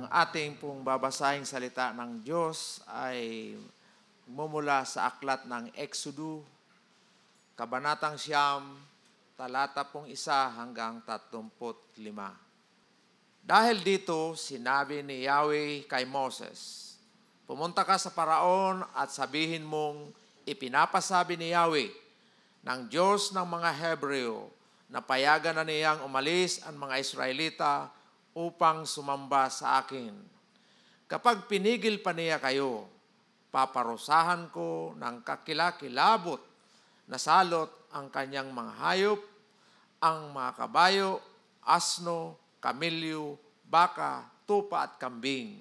Ang ating pong babasahing salita ng Diyos ay mumula sa aklat ng Exodo, Kabanatang Siyam, talata pong isa hanggang tatlongput lima. Dahil dito, sinabi ni Yahweh kay Moses, Pumunta ka sa paraon at sabihin mong ipinapasabi ni Yahweh ng Diyos ng mga Hebreo na payagan na niyang umalis ang mga Israelita upang sumamba sa akin. Kapag pinigil pa niya kayo, paparusahan ko ng kakilakilabot na salot ang kanyang mga hayop, ang mga kabayo, asno, kamilyo, baka, tupa at kambing.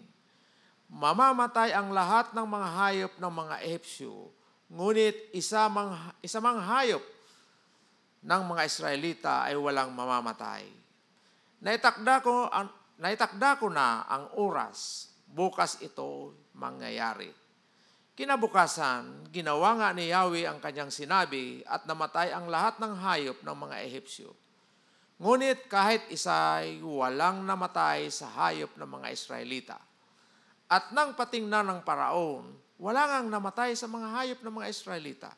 Mamamatay ang lahat ng mga hayop ng mga Ehipsyo, ngunit isa mang, isa mang hayop ng mga Israelita ay walang mamamatay. Naitakda ko, naitakda ko na ang oras, bukas ito mangyayari. Kinabukasan, ginawa nga ni Yahweh ang kanyang sinabi at namatay ang lahat ng hayop ng mga Ehipsyo. Ngunit kahit isa ay walang namatay sa hayop ng mga Israelita. At nang patingnan ng paraon, wala ngang namatay sa mga hayop ng mga Israelita.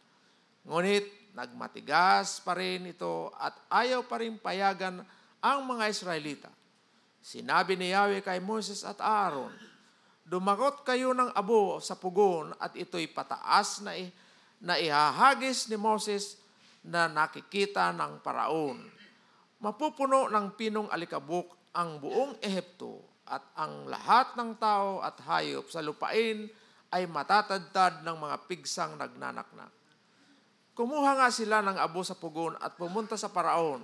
Ngunit nagmatigas pa rin ito at ayaw pa rin payagan ang mga Israelita. Sinabi ni Yahweh kay Moses at Aaron, Dumagot kayo ng abo sa pugon at ito'y pataas na, na ihahagis ni Moses na nakikita ng paraon. Mapupuno ng pinong alikabok ang buong Ehipto at ang lahat ng tao at hayop sa lupain ay matatadtad ng mga pigsang nagnanaknak. Kumuha nga sila ng abo sa pugon at pumunta sa paraon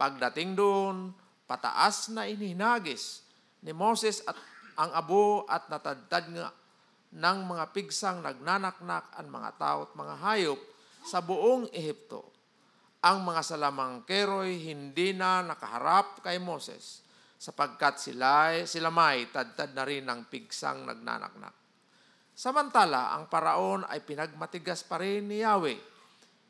Pagdating doon, pataas na ininagis ni Moses at ang abo at natadtad nga ng mga pigsang nagnanaknak ang mga tao at mga hayop sa buong Ehipto. Ang mga salamangkeroy hindi na nakaharap kay Moses sapagkat sila, sila may tadtad na rin ng pigsang nagnanaknak. Samantala, ang paraon ay pinagmatigas pa rin ni Yahweh.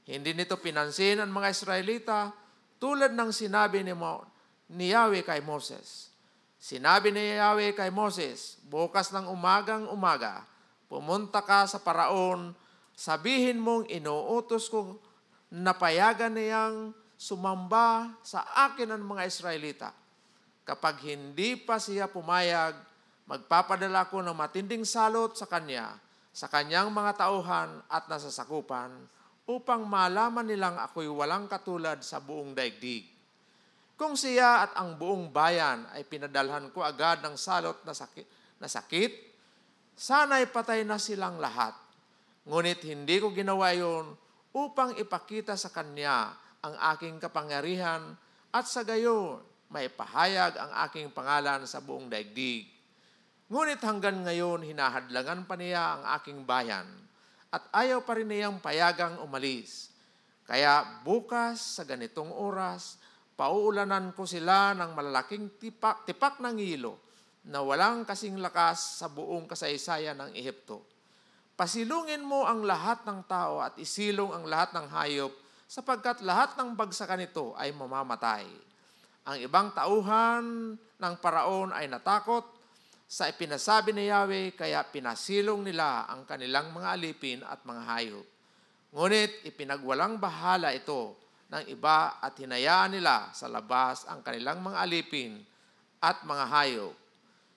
Hindi nito pinansin ang mga Israelita tulad ng sinabi ni, Mo, ni Yahweh kay Moses. Sinabi ni Yahweh kay Moses, bukas ng umagang umaga, pumunta ka sa paraon, sabihin mong inuutos ko na payagan niyang sumamba sa akin ang mga Israelita. Kapag hindi pa siya pumayag, magpapadala ko ng matinding salot sa kanya, sa kanyang mga tauhan at nasasakupan, upang malaman nilang ako'y walang katulad sa buong daigdig. Kung siya at ang buong bayan ay pinadalhan ko agad ng salot na sakit, na sakit sana'y patay na silang lahat. Ngunit hindi ko ginawa yon upang ipakita sa kanya ang aking kapangyarihan at sa gayon may pahayag ang aking pangalan sa buong daigdig. Ngunit hanggang ngayon hinahadlangan pa niya ang aking bayan at ayaw pa rin niyang payagang umalis. Kaya bukas sa ganitong oras, pauulanan ko sila ng malalaking tipak, tipak ng hilo na walang kasing lakas sa buong kasaysayan ng Ehipto. Pasilungin mo ang lahat ng tao at isilong ang lahat ng hayop sapagkat lahat ng bagsakan nito ay mamamatay. Ang ibang tauhan ng paraon ay natakot sa ipinasabi ni Yahweh, kaya pinasilong nila ang kanilang mga alipin at mga hayop. Ngunit ipinagwalang bahala ito ng iba at hinayaan nila sa labas ang kanilang mga alipin at mga hayop.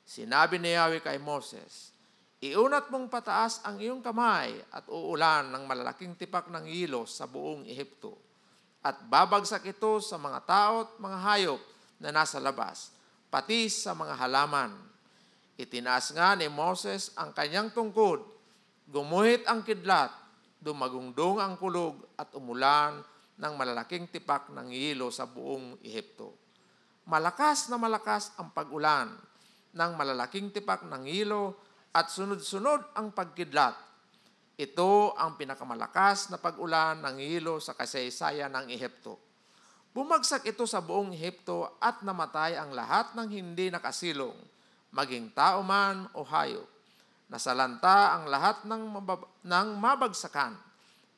Sinabi ni Yahweh kay Moses, Iunat mong pataas ang iyong kamay at uulan ng malalaking tipak ng ilos sa buong Ehipto. At babagsak ito sa mga tao at mga hayop na nasa labas, pati sa mga halaman Itinaas nga ni Moses ang kanyang tungkod, gumuhit ang kidlat, dumagungdong ang kulog at umulan ng malalaking tipak ng hilo sa buong Ehipto. Malakas na malakas ang pag-ulan ng malalaking tipak ng hilo at sunod-sunod ang pagkidlat. Ito ang pinakamalakas na pag-ulan ng hilo sa kasaysayan ng Ehipto. Bumagsak ito sa buong Ehipto at namatay ang lahat ng hindi nakasilong maging tao man o hayop. Nasalanta ang lahat ng, mabab- ng mabagsakan,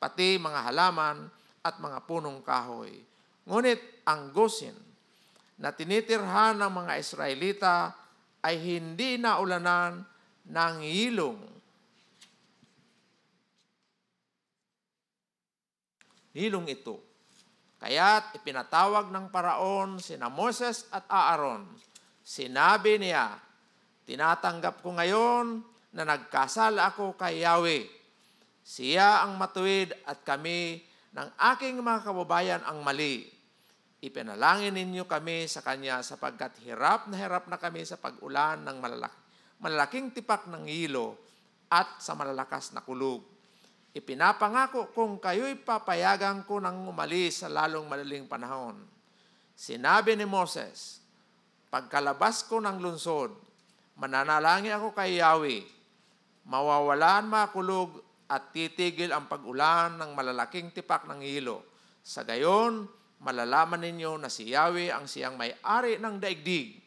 pati mga halaman at mga punong kahoy. Ngunit ang Gosin na tinitirhan ng mga Israelita ay hindi naulanan ng ilong. Hilong ito. Kaya't ipinatawag ng paraon sina Moses at Aaron. Sinabi niya, Tinatanggap ko ngayon na nagkasal ako kay Yahweh. Siya ang matuwid at kami ng aking mga kababayan ang mali. Ipinalangin ninyo kami sa Kanya sapagkat hirap na hirap na kami sa pag-ulan ng malalaki, malalaking tipak ng hilo at sa malalakas na kulog. Ipinapangako kung kayo'y papayagan ko ng umalis sa lalong madaling panahon. Sinabi ni Moses, pagkalabas ko ng lungsod, mananalangin ako kay Yahweh, mawawalan makulog at titigil ang pag-ulan ng malalaking tipak ng hilo. Sa gayon, malalaman ninyo na si Yahweh ang siyang may-ari ng daigdig.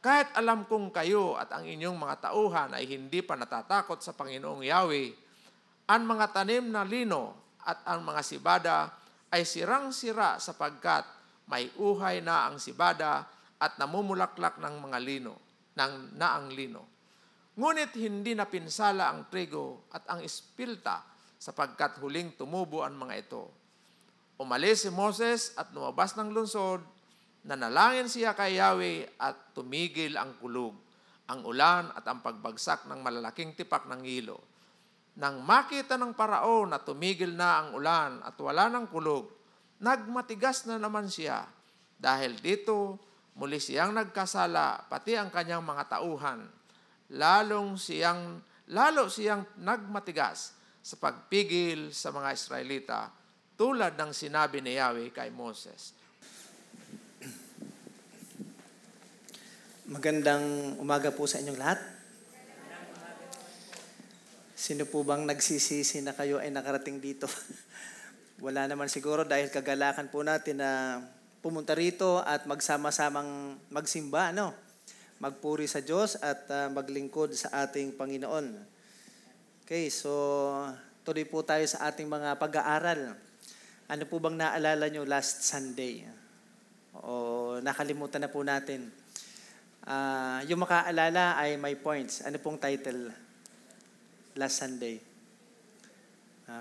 Kahit alam kong kayo at ang inyong mga tauhan ay hindi pa natatakot sa Panginoong Yahweh, ang mga tanim na lino at ang mga sibada ay sirang-sira sapagkat may uhay na ang sibada at namumulaklak ng mga lino, ng naang lino. Ngunit hindi napinsala ang trigo at ang ispilta sapagkat huling tumubo ang mga ito. Umalis si Moses at lumabas ng lungsod, nanalangin siya kay Yahweh at tumigil ang kulog, ang ulan at ang pagbagsak ng malalaking tipak ng hilo. Nang makita ng paraon na tumigil na ang ulan at wala ng kulog, nagmatigas na naman siya. Dahil dito, muli siyang nagkasala, pati ang kanyang mga tauhan. Lalong siyang, lalo siyang nagmatigas sa pagpigil sa mga Israelita, tulad ng sinabi ni Yahweh kay Moses. Magandang umaga po sa inyong lahat. Sino po bang nagsisisi na kayo ay nakarating dito? Wala naman siguro dahil kagalakan po natin na pumunta rito at magsama-samang magsimba, no? Magpuri sa Diyos at uh, maglingkod sa ating Panginoon. Okay, so tuloy po tayo sa ating mga pag-aaral. Ano po bang naalala nyo last Sunday? O nakalimutan na po natin? Uh, yung makaalala ay My Points. Ano pong title? Last Sunday.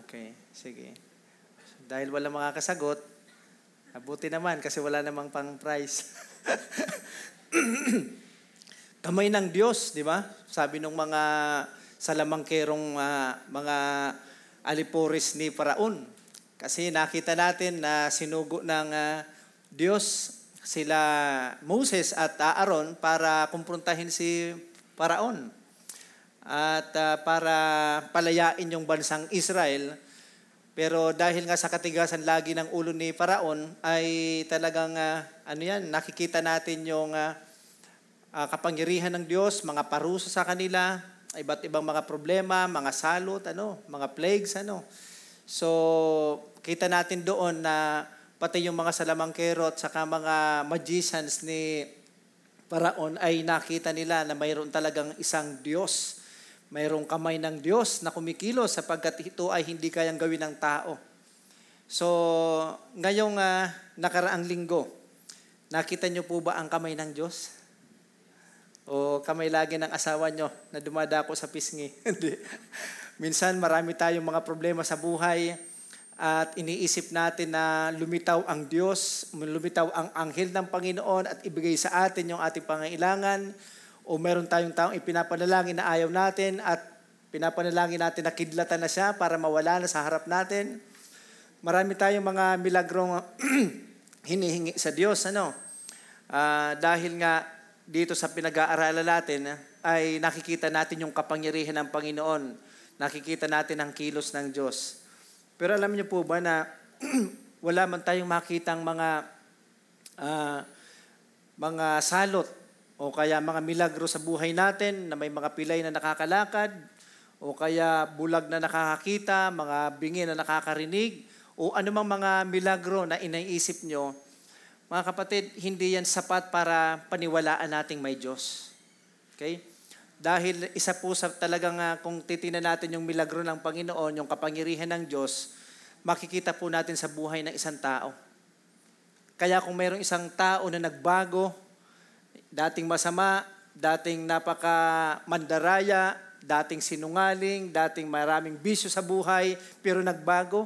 Okay, sige. So, dahil wala makakasagot, abuti naman kasi wala namang pang prize. Kamay ng Diyos, di ba? Sabi ng mga salamangkerong uh, mga aliporis ni Paraon. Kasi nakita natin na sinugo ng uh, Diyos sila Moses at Aaron para kumprontahin si Paraon at uh, para palayain yung bansang Israel. Pero dahil nga sa katigasan lagi ng ulo ni Paraon ay talagang uh, ano yan, nakikita natin yung uh, uh, kapangyarihan ng Diyos, mga parusa sa kanila, iba't ibang mga problema, mga salot, ano, mga plagues, ano. So, kita natin doon na pati yung mga salamangkero at saka mga magicians ni Paraon ay nakita nila na mayroon talagang isang Diyos mayroong kamay ng Diyos na kumikilos sapagkat ito ay hindi kayang gawin ng tao. So, ngayong uh, nakaraang linggo, nakita niyo po ba ang kamay ng Diyos? O kamay lagi ng asawa niyo na dumadako sa pisngi? Hindi. Minsan marami tayong mga problema sa buhay at iniisip natin na lumitaw ang Diyos, lumitaw ang anghel ng Panginoon at ibigay sa atin yung ating pangailangan o meron tayong taong ipinapanalangin na ayaw natin at pinapanalangin natin na kidlatan na siya para mawala na sa harap natin. Marami tayong mga milagrong hinihingi sa Diyos. Ano? Uh, dahil nga dito sa pinag-aaralan natin ay nakikita natin yung kapangyarihan ng Panginoon. Nakikita natin ang kilos ng Diyos. Pero alam niyo po ba na wala man tayong makitang mga uh, mga salot o kaya mga milagro sa buhay natin na may mga pilay na nakakalakad, o kaya bulag na nakakakita, mga bingi na nakakarinig, o anumang mga milagro na inaisip nyo, mga kapatid, hindi yan sapat para paniwalaan nating may Diyos. Okay? Dahil isa po sa talagang uh, kung titinan natin yung milagro ng Panginoon, yung kapangyarihan ng Diyos, makikita po natin sa buhay ng isang tao. Kaya kung mayroong isang tao na nagbago, dating masama, dating napaka mandaraya, dating sinungaling, dating maraming bisyo sa buhay, pero nagbago,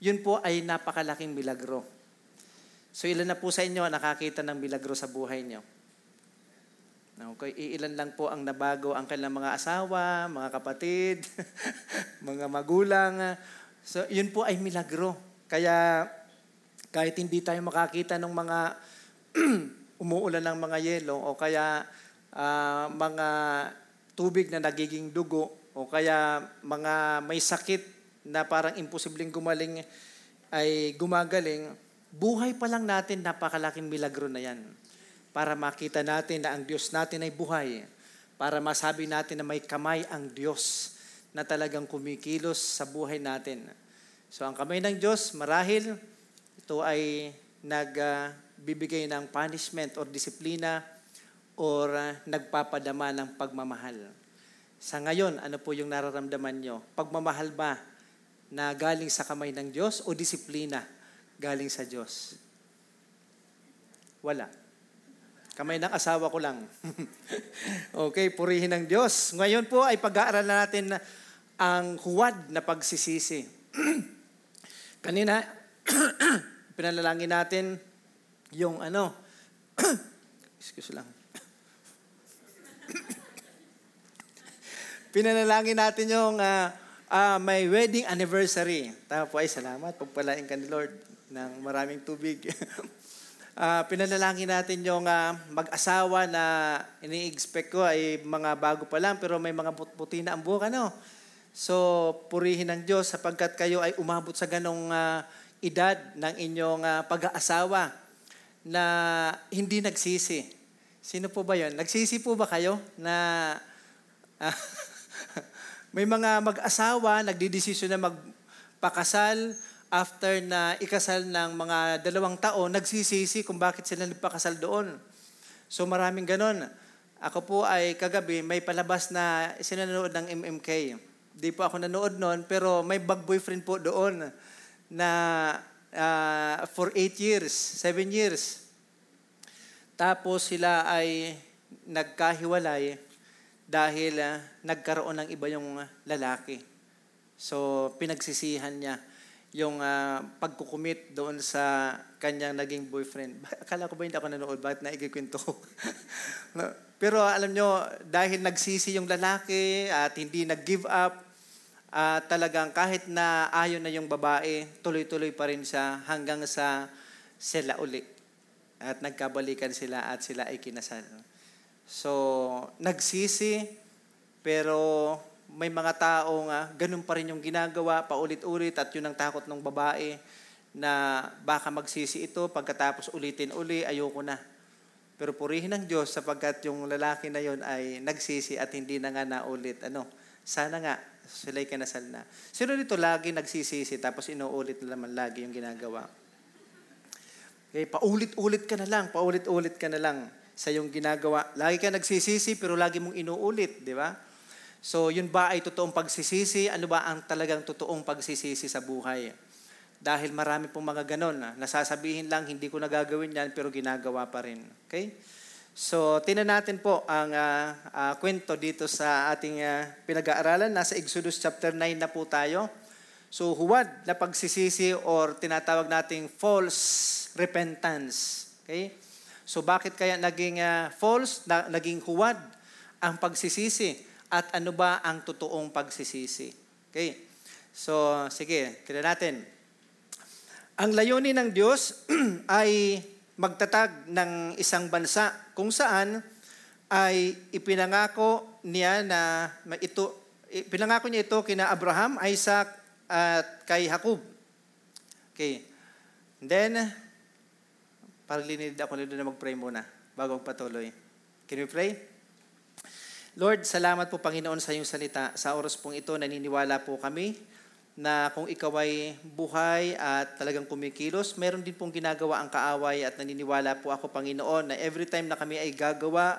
yun po ay napakalaking milagro. So ilan na po sa inyo nakakita ng milagro sa buhay niyo? Okay, iilan lang po ang nabago ang kanilang mga asawa, mga kapatid, mga magulang. So, yun po ay milagro. Kaya, kahit hindi tayo makakita ng mga umuulan ng mga yelo o kaya ah, mga tubig na nagiging dugo o kaya mga may sakit na parang imposibleng gumaling ay gumagaling, buhay pa lang natin napakalaking milagro na yan para makita natin na ang Diyos natin ay buhay, para masabi natin na may kamay ang Diyos na talagang kumikilos sa buhay natin. So ang kamay ng Diyos, marahil, ito ay nagbibigay ng punishment or disiplina or ah, nagpapadama ng pagmamahal. Sa ngayon, ano po yung nararamdaman nyo? Pagmamahal ba na galing sa kamay ng Diyos o disiplina galing sa Diyos? Wala. Kamay ng asawa ko lang. okay, purihin ng Diyos. Ngayon po ay pag-aaralan natin ang huwad na pagsisisi. Kanina, pinalalangin natin yung ano, excuse lang. Pinalalangin natin yung ah, ah, may wedding anniversary. Tama po ay salamat. Pagpalain ka ni Lord ng maraming tubig. Ah, pinalalangin natin yung ah, mag-asawa na ini-expect ko ay mga bago pa lang pero may mga put- puti na ang buhok ano. So purihin ng Diyos sapagkat kayo ay umabot sa ganong ah, edad ng inyong ah, pag-aasawa na hindi nagsisi. Sino po ba yon? Nagsisi po ba kayo na ah, may mga mag-asawa nagdidesisyon na magpakasal after na ikasal ng mga dalawang taon, nagsisisi kung bakit sila nagpakasal doon. So maraming ganon. Ako po ay kagabi may palabas na sinanood ng MMK. Di po ako nanood noon, pero may bag boyfriend po doon na ah, for 8 years, 7 years. Tapos sila ay nagkahiwalay dahil ah, nagkaroon ng iba yung lalaki. So pinagsisihan niya yung ah, pagkukumit doon sa kanyang naging boyfriend. Akala ko ba hindi ako nanood? Bakit na ikikwento ko? Pero alam nyo, dahil nagsisi yung lalaki at hindi nag-give up, ah, talagang kahit na ayon na yung babae, tuloy-tuloy pa rin siya hanggang sa sila uli. At nagkabalikan sila at sila ay kinasal. So, nagsisi, pero may mga taong uh, ganun pa rin yung ginagawa, paulit-ulit, at yun ang takot ng babae na baka magsisi ito, pagkatapos ulitin uli, ayoko na. Pero purihin ng Diyos sapagkat yung lalaki na yon ay nagsisi at hindi na nga naulit. Ano? Sana nga, sila'y kinasal na. Sino dito lagi nagsisisi tapos inuulit na naman lagi yung ginagawa? Okay, paulit-ulit ka na lang, paulit-ulit ka na lang sa yung ginagawa. Lagi ka nagsisisi pero lagi mong inuulit, di ba? So, yun ba ay totoong pagsisisi? Ano ba ang talagang totoong pagsisisi sa buhay? Dahil marami pong mga ganon. ah, Nasasabihin lang, hindi ko nagagawin yan, pero ginagawa pa rin. Okay? So, tinan natin po ang ah, ah, kwento dito sa ating ah, pinag-aaralan. Nasa Exodus chapter 9 na po tayo. So, huwad na pagsisisi or tinatawag nating false repentance. Okay? So, bakit kaya naging ah, false, na, naging huwad ang pagsisisi? At ano ba ang totoong pagsisisi? Okay? So, sige, kila natin. Ang layunin ng Diyos ay magtatag ng isang bansa kung saan ay ipinangako niya na ito ipinangako niya ito kina Abraham, Isaac at kay Jacob. Okay. And then parang linid ako na mag-pray muna bago patuloy. Can we pray? Lord, salamat po Panginoon sa iyong salita. Sa oras pong ito, naniniwala po kami na kung ikaw ay buhay at talagang kumikilos, meron din pong ginagawa ang kaaway at naniniwala po ako Panginoon na every time na kami ay gagawa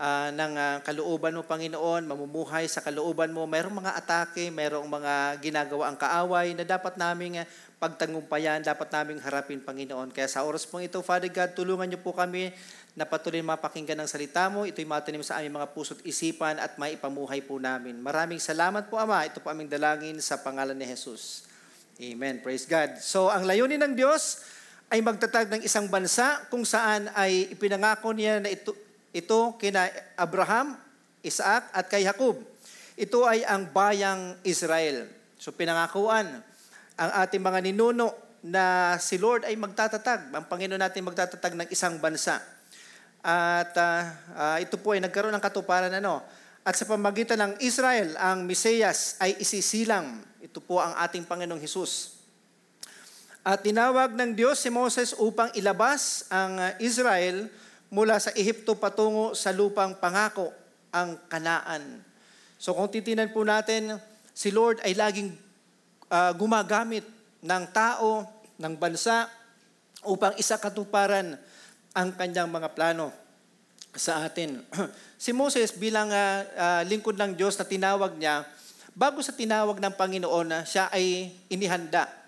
ah, ng ah, kalooban mo, Panginoon, mamumuhay sa kalooban mo. Mayroong mga atake, mayroong mga ginagawa ang kaaway na dapat naming ah, pagtangumpayan, dapat naming harapin, Panginoon. Kaya sa oras pong ito, Father God, tulungan niyo po kami na patuloy mapakinggan ng salita mo. Ito'y matanim sa aming mga puso't isipan at maipamuhay po namin. Maraming salamat po, Ama. Ito po aming dalangin sa pangalan ni Jesus. Amen. Praise God. So, ang layunin ng Diyos ay magtatag ng isang bansa kung saan ay ipinangako niya na ito, ito kina Abraham, Isaac at kay Jacob. Ito ay ang bayang Israel. So pinangakuan ang ating mga ninuno na si Lord ay magtatatag, ang Panginoon natin magtatatag ng isang bansa. At ah, ah, ito po ay nagkaroon ng katuparan ano. At sa pamagitan ng Israel, ang Mesiyas ay isisilang. Ito po ang ating Panginoong Hesus. At tinawag ng Diyos si Moses upang ilabas ang uh, Israel mula sa Ehipto patungo sa lupang pangako, ang Kanaan. So kung titinan po natin, si Lord ay laging uh, gumagamit ng tao, ng bansa, upang isa katuparan ang kanyang mga plano sa atin. si Moses bilang uh, uh, lingkod ng Diyos na tinawag niya, bago sa tinawag ng Panginoon siya ay inihanda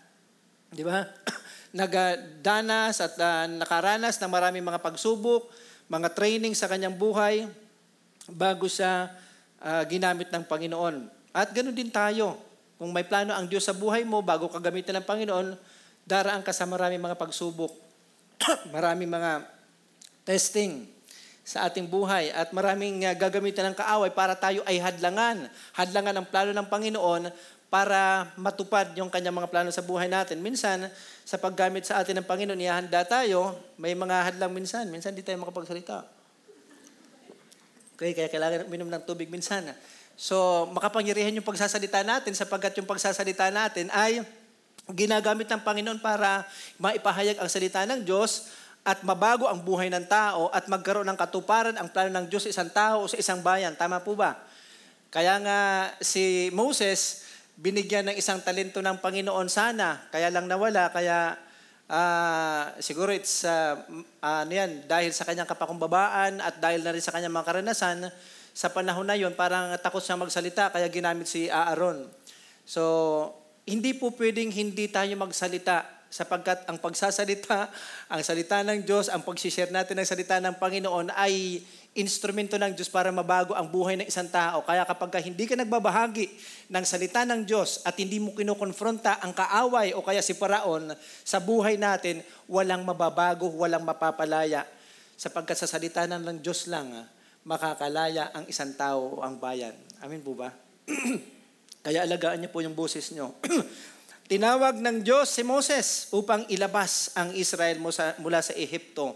Di ba? Nagdanas at uh, nakaranas ng maraming mga pagsubok, mga training sa kanyang buhay bago siya uh, ginamit ng Panginoon. At ganoon din tayo. Kung may plano ang Diyos sa buhay mo, bago ka gamitin ng Panginoon, daraan ka sa maraming mga pagsubok, maraming mga testing sa ating buhay at maraming uh, gagamitin ng kaaway para tayo ay hadlangan. Hadlangan ang plano ng Panginoon para matupad yung kanyang mga plano sa buhay natin. Minsan, sa paggamit sa atin ng Panginoon, ihanda tayo, may mga hadlang minsan. Minsan, di tayo makapagsalita. Okay, kaya kailangan minom ng tubig minsan. So, makapangyarihan yung pagsasalita natin sapagkat yung pagsasalita natin ay ginagamit ng Panginoon para maipahayag ang salita ng Diyos at mabago ang buhay ng tao at magkaroon ng katuparan ang plano ng Diyos sa isang tao o sa isang bayan. Tama po ba? Kaya nga si Moses, binigyan ng isang talento ng Panginoon sana, kaya lang nawala, kaya uh, siguro it's, uh, ano yan, dahil sa kanyang kapakumbabaan at dahil na rin sa kanyang mga karanasan, sa panahon na yon parang takot siya magsalita, kaya ginamit si Aaron. So, hindi po pwedeng hindi tayo magsalita sapagkat ang pagsasalita, ang salita ng Diyos, ang pag-share natin ng salita ng Panginoon ay instrumento ng Diyos para mabago ang buhay ng isang tao. Kaya kapag hindi ka nagbabahagi ng salita ng Diyos at hindi mo kinukonfronta ang kaaway o kaya si Paraon sa buhay natin, walang mababago, walang mapapalaya. Sapagkat sa salita ng Diyos lang, ah, makakalaya ang isang tao o ang bayan. Amin po ba? kaya alagaan niyo po yung boses niyo. Tinawag ng Diyos si Moses upang ilabas ang Israel mula sa Ehipto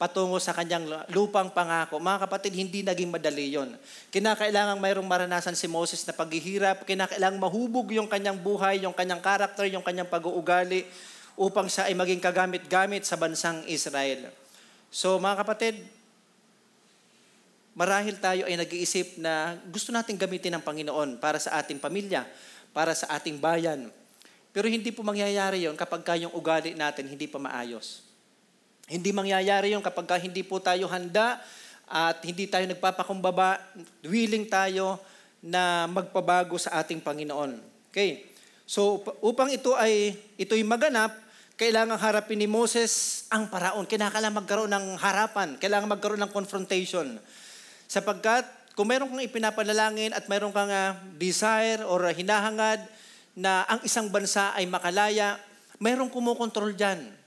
patungo sa kanyang lupang pangako. Mga kapatid, hindi naging madali yon. Kinakailangan mayroong maranasan si Moses na paghihirap, kinakailangan mahubog yung kanyang buhay, yung kanyang karakter, yung kanyang pag-uugali upang siya ay maging kagamit-gamit sa bansang Israel. So mga kapatid, marahil tayo ay nag-iisip na gusto nating gamitin ng Panginoon para sa ating pamilya, para sa ating bayan. Pero hindi po mangyayari yon kapag kayong ugali natin hindi pa maayos. Hindi mangyayari yun kapag hindi po tayo handa at hindi tayo nagpapakumbaba, willing tayo na magpabago sa ating Panginoon. Okay? So upang ito ay ito'y maganap, kailangan harapin ni Moses ang paraon. Kailangan magkaroon ng harapan, kailangan magkaroon ng confrontation. Sapagkat kung meron kang ipinapanalangin at meron kang uh, desire or hinahangad na ang isang bansa ay makalaya, mayroong kumukontrol dyan.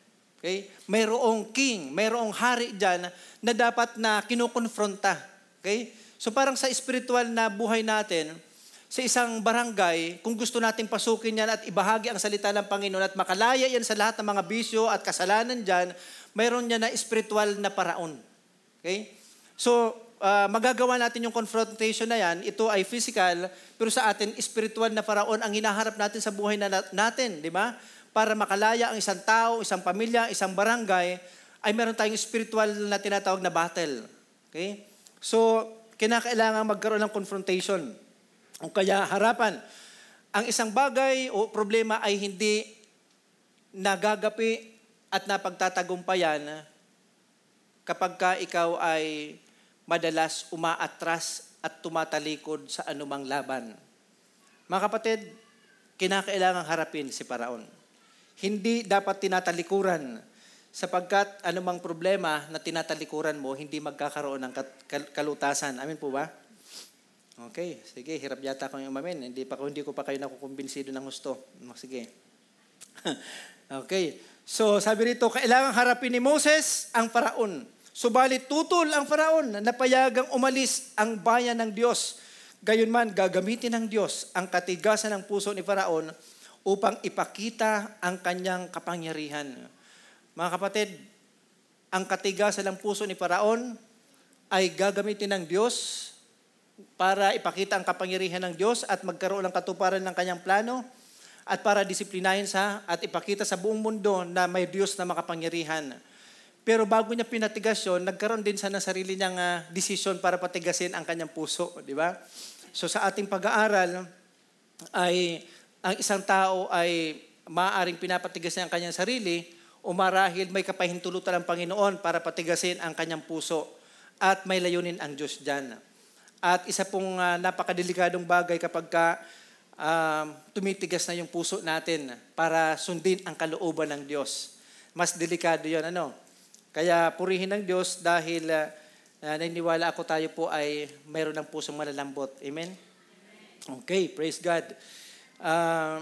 Okay? Mayroong king, mayroong hari dyan na dapat na kinukonfronta. Okay? So parang sa spiritual na buhay natin, sa isang barangay, kung gusto nating pasukin yan at ibahagi ang salita ng Panginoon at makalaya yan sa lahat ng mga bisyo at kasalanan dyan, mayroon niya na spiritual na paraon. Okay? So, uh, magagawa natin yung confrontation na yan, ito ay physical, pero sa atin, spiritual na paraon ang hinaharap natin sa buhay na natin, di ba? Para makalaya ang isang tao, isang pamilya, isang barangay, ay meron tayong spiritual na tinatawag na battle. Okay? So, kinakailangan magkaroon ng confrontation. O kaya harapan. Ang isang bagay o problema ay hindi nagagapi at napagtatagumpayan kapag ka ikaw ay madalas umaatras at tumatalikod sa anumang laban. Mga kapatid, kinakailangang harapin si Paraon. Hindi dapat tinatalikuran sapagkat anumang problema na tinatalikuran mo, hindi magkakaroon ng kalutasan. Amin po ba? Okay, sige, hirap yata akong umamin. Hindi pa hindi ko pa kayo nakukumbinsido ng gusto. Sige. okay. So, sabi rito, kailangang harapin ni Moses ang paraon. Subalit tutol ang paraon na payagang umalis ang bayan ng Diyos. Gayunman, gagamitin ng Diyos ang katigasan ng puso ni Paraon upang ipakita ang kanyang kapangyarihan. Mga kapatid, ang katigasan ng puso ni Paraon ay gagamitin ng Diyos para ipakita ang kapangyarihan ng Diyos at magkaroon ng katuparan ng kanyang plano at para disiplinahin sa at ipakita sa buong mundo na may Diyos na makapangyarihan. Pero bago niya pinatigas yun, nagkaroon din ng sarili niyang uh, desisyon para patigasin ang kanyang puso, di ba? So sa ating pag-aaral ay ang isang tao ay maaaring pinapatigas niya ang kanyang sarili o marahil may kapahintulutan ng Panginoon para patigasin ang kanyang puso at may layunin ang Diyos dyan. At isa pong uh, napakadelikadong bagay kapag ka, uh, tumitigas na yung puso natin para sundin ang kalooban ng Diyos. Mas delikado yon ano? Kaya purihin ng Diyos dahil uh, naniniwala ako tayo po ay mayroon ng pusong malalambot. Amen? Okay, praise God. Uh,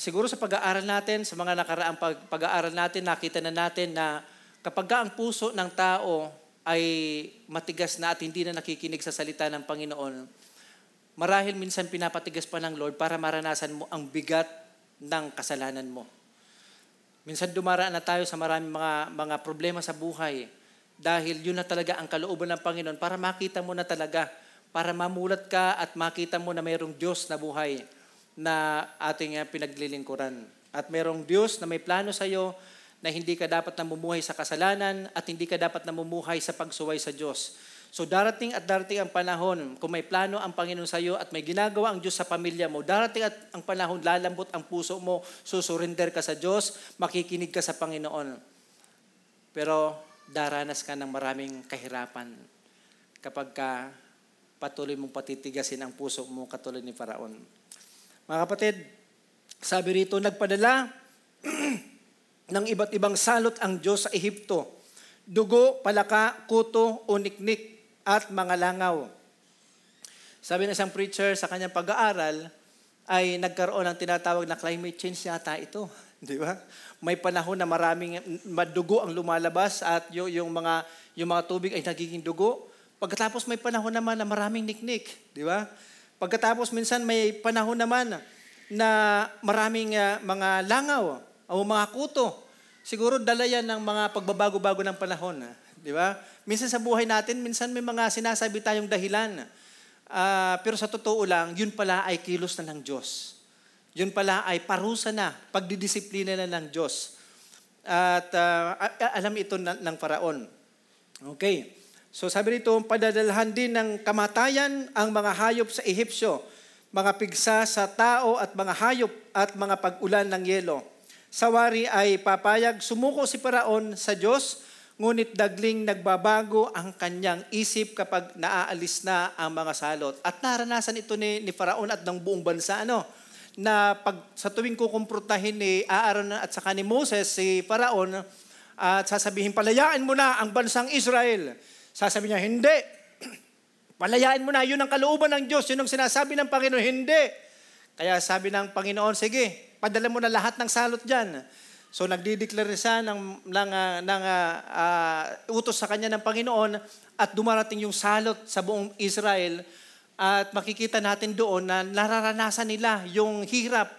siguro sa pag-aaral natin, sa mga nakaraang pag- pag-aaral natin, nakita na natin na kapag ang puso ng tao ay matigas na at hindi na nakikinig sa salita ng Panginoon, marahil minsan pinapatigas pa ng Lord para maranasan mo ang bigat ng kasalanan mo. Minsan dumaraan na tayo sa maraming mga, mga problema sa buhay dahil yun na talaga ang kalooban ng Panginoon para makita mo na talaga, para mamulat ka at makita mo na mayroong Diyos na buhay na ating uh, pinaglilingkuran. At mayroong Diyos na may plano sa iyo na hindi ka dapat namumuhay sa kasalanan at hindi ka dapat namumuhay sa pagsuway sa Diyos. So darating at darating ang panahon, kung may plano ang Panginoon sa iyo at may ginagawa ang Diyos sa pamilya mo, darating at ang panahon, lalambot ang puso mo, susurrender ka sa Diyos, makikinig ka sa Panginoon. Pero daranas ka ng maraming kahirapan kapag ka patuloy mong patitigasin ang puso mo katulad ni Paraon. Mga kapatid, sabi rito, nagpadala ng iba't ibang salot ang Diyos sa Ehipto. Dugo, palaka, kuto, uniknik, at mga langaw. Sabi ng isang preacher sa kanyang pag-aaral, ay nagkaroon ng tinatawag na climate change yata ito. Di ba? May panahon na maraming madugo ang lumalabas at yung, yung, mga, yung mga tubig ay nagiging dugo. Pagkatapos may panahon naman na maraming niknik. Di ba? Pagkatapos minsan may panahon naman na maraming uh, mga langaw o mga kuto. Siguro dala yan ng mga pagbabago-bago ng panahon. Di ba? Minsan sa buhay natin, minsan may mga sinasabi tayong dahilan. Uh, pero sa totoo lang, yun pala ay kilos na ng Diyos. Yun pala ay parusa na, pagdidisiplina na ng Diyos. At uh, alam ito ng, ng paraon. Okay. So sabi rito, padadalhan din ng kamatayan ang mga hayop sa Ehipsyo, mga pigsa sa tao at mga hayop at mga pag-ulan ng yelo. Sawari ay papayag, sumuko si Paraon sa Diyos, ngunit dagling nagbabago ang kanyang isip kapag naaalis na ang mga salot. At naranasan ito ni, ni Paraon at ng buong bansa, ano? na pag sa tuwing kukumprontahin ni Aaron at saka ni Moses si Paraon at sasabihin, palayaan mo na ang bansang Israel. Sasabihin niya, hindi. Palayaan mo na, yun ang kalooban ng Diyos, yun ang sinasabi ng Panginoon, hindi. Kaya sabi ng Panginoon, sige, padala mo na lahat ng salot dyan. So nagdideklara siya ng, ng, uh, ng uh, uh, utos sa kanya ng Panginoon at dumarating yung salot sa buong Israel at makikita natin doon na nararanasan nila yung hirap,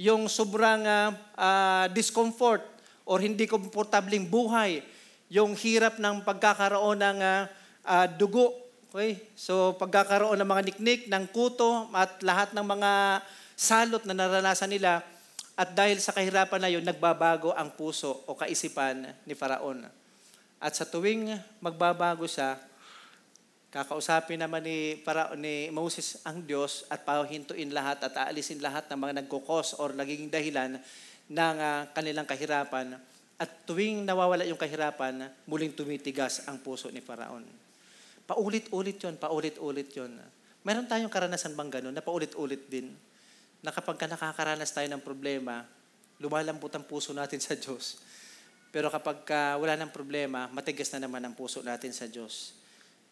yung sobrang uh, uh, discomfort or hindi komportabling buhay, yung hirap ng pagkakaroon ng uh, uh, dugo. Okay? So pagkakaroon ng mga niknik, ng kuto at lahat ng mga salot na naranasan nila, at dahil sa kahirapan na yun, nagbabago ang puso o kaisipan ni Faraon. At sa tuwing magbabago siya, kakausapin naman ni, para, ni Moses ang Diyos at pahintuin lahat at aalisin lahat ng mga nagkukos or nagiging dahilan ng uh, kanilang kahirapan. At tuwing nawawala yung kahirapan, muling tumitigas ang puso ni Faraon. Paulit-ulit yon, paulit-ulit yon. Meron tayong karanasan bang ganun na paulit-ulit din? Na kapag ka nakakaranas tayo ng problema, lumalambot ang puso natin sa Diyos. Pero kapag ka wala ng problema, matigas na naman ang puso natin sa Diyos.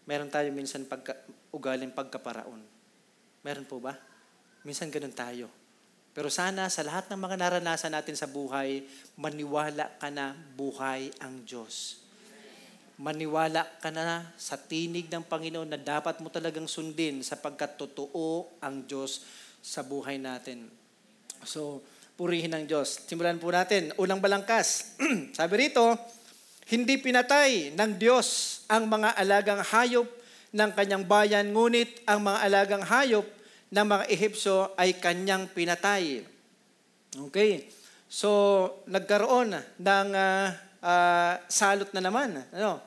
Meron tayo minsan pagka, ugaling pagkaparaon. Meron po ba? Minsan ganun tayo. Pero sana sa lahat ng mga naranasan natin sa buhay, maniwala ka na buhay ang Diyos. Maniwala ka na sa tinig ng Panginoon na dapat mo talagang sundin sapagkat totoo ang Diyos sa buhay natin. So, purihin ang Diyos. Simulan po natin. Unang balangkas. Sabi rito, hindi pinatay ng Diyos ang mga alagang hayop ng kanyang bayan, ngunit ang mga alagang hayop ng mga Ehipsyo ay kanyang pinatay. Okay. So, nagkaroon ng uh, uh, salot na naman. Ano?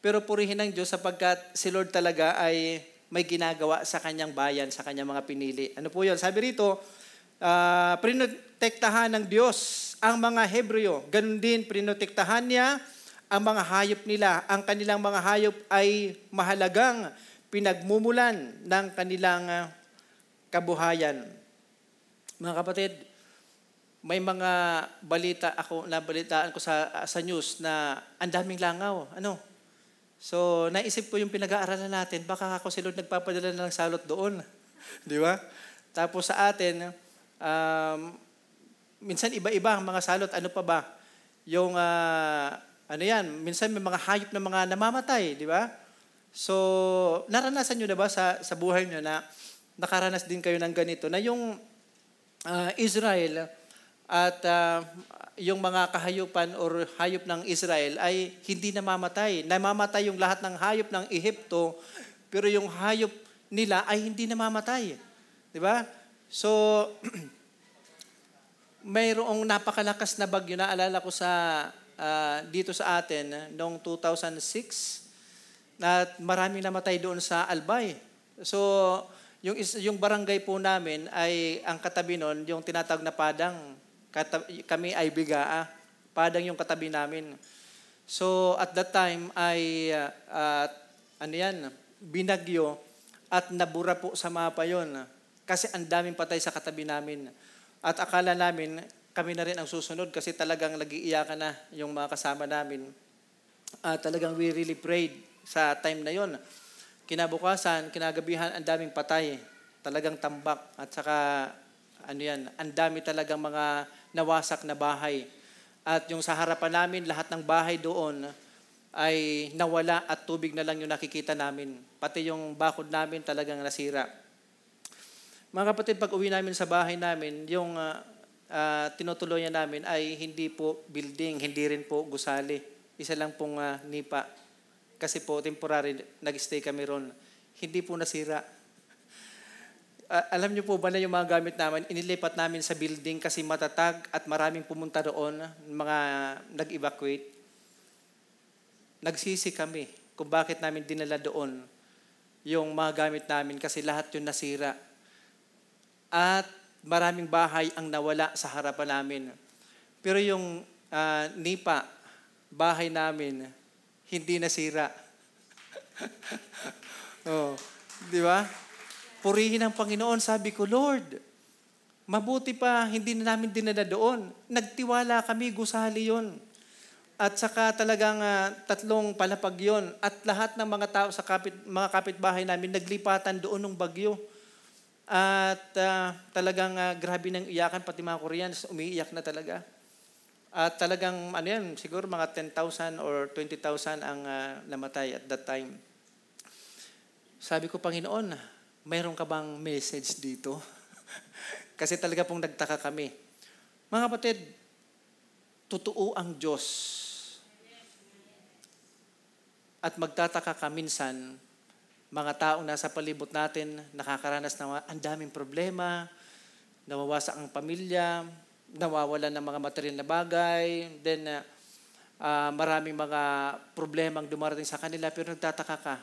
Pero purihin ng Diyos sapagkat si Lord talaga ay may ginagawa sa kanyang bayan, sa kanyang mga pinili. Ano po yun? Sabi rito, uh, prinotektahan ng Diyos ang mga Hebreo. Ganon din, prinotektahan niya ang mga hayop nila. Ang kanilang mga hayop ay mahalagang pinagmumulan ng kanilang kabuhayan. Mga kapatid, may mga balita ako na balitaan ko sa sa news na ang daming langaw. Ano? So, naisip ko yung pinag-aaralan natin, baka ako si Lord nagpapadala na ng salot doon. Di ba? Tapos sa atin, um, minsan iba-iba ang mga salot. Ano pa ba? Yung, uh, ano yan, minsan may mga hayop na mga namamatay, di ba? So, naranasan nyo na ba sa, sa buhay nyo na nakaranas din kayo ng ganito, na yung uh, Israel at uh, yung mga kahayupan or hayop ng Israel ay hindi namamatay. Namamatay yung lahat ng hayop ng Ehipto, pero yung hayop nila ay hindi namamatay. Di ba? So, mayroong napakalakas na bagyo. Naalala ko sa uh, dito sa atin noong 2006 na maraming namatay doon sa Albay. So, yung, yung barangay po namin ay ang katabi noon, yung tinatawag na padang, kami ay bigaa. Padang yung katabi namin. So at that time ay uh, uh, ano yan, binagyo at nabura po sa mapa yon kasi ang daming patay sa katabi namin. At akala namin kami na rin ang susunod kasi talagang nag-iiyakan na yung mga kasama namin. Uh, talagang we really prayed sa time na yon. Kinabukasan, kinagabihan, ang daming patay. Talagang tambak. At saka, ano yan, ang dami talagang mga nawasak na bahay. At yung sa harapan namin, lahat ng bahay doon ay nawala at tubig na lang yung nakikita namin. Pati yung bakod namin talagang nasira. Mga kapatid, pag uwi namin sa bahay namin, yung uh, uh, tinutuloyan namin ay hindi po building, hindi rin po gusali. Isa lang pong uh, nipa. Kasi po, temporary, nag-stay kami ron. Hindi po nasira alam niyo po ba na yung mga gamit namin, inilipat namin sa building kasi matatag at maraming pumunta doon, mga nag-evacuate. Nagsisi kami kung bakit namin dinala doon yung mga gamit namin kasi lahat yun nasira. At maraming bahay ang nawala sa harapan namin. Pero yung uh, nipa, bahay namin, hindi nasira. oh, di ba? Purihin ang Panginoon. Sabi ko, Lord, mabuti pa, hindi na namin dinala doon. Nagtiwala kami, gusali yon. At saka talagang uh, tatlong palapag yon. At lahat ng mga tao sa kapit, mga kapitbahay namin naglipatan doon ng bagyo. At uh, talagang uh, grabe ng iyakan, pati mga Koreans, umiiyak na talaga. At talagang, ano yan, siguro mga 10,000 or 20,000 ang uh, namatay at that time. Sabi ko, Panginoon, mayroon ka bang message dito? Kasi talaga pong nagtaka kami. Mga kapatid, totoo ang Diyos. At magtataka ka minsan, mga taong nasa palibot natin, nakakaranas ng ang daming problema, nawawasak ang pamilya, nawawala ng mga material na bagay, then uh, uh, maraming mga problemang dumarating sa kanila, pero nagtataka ka,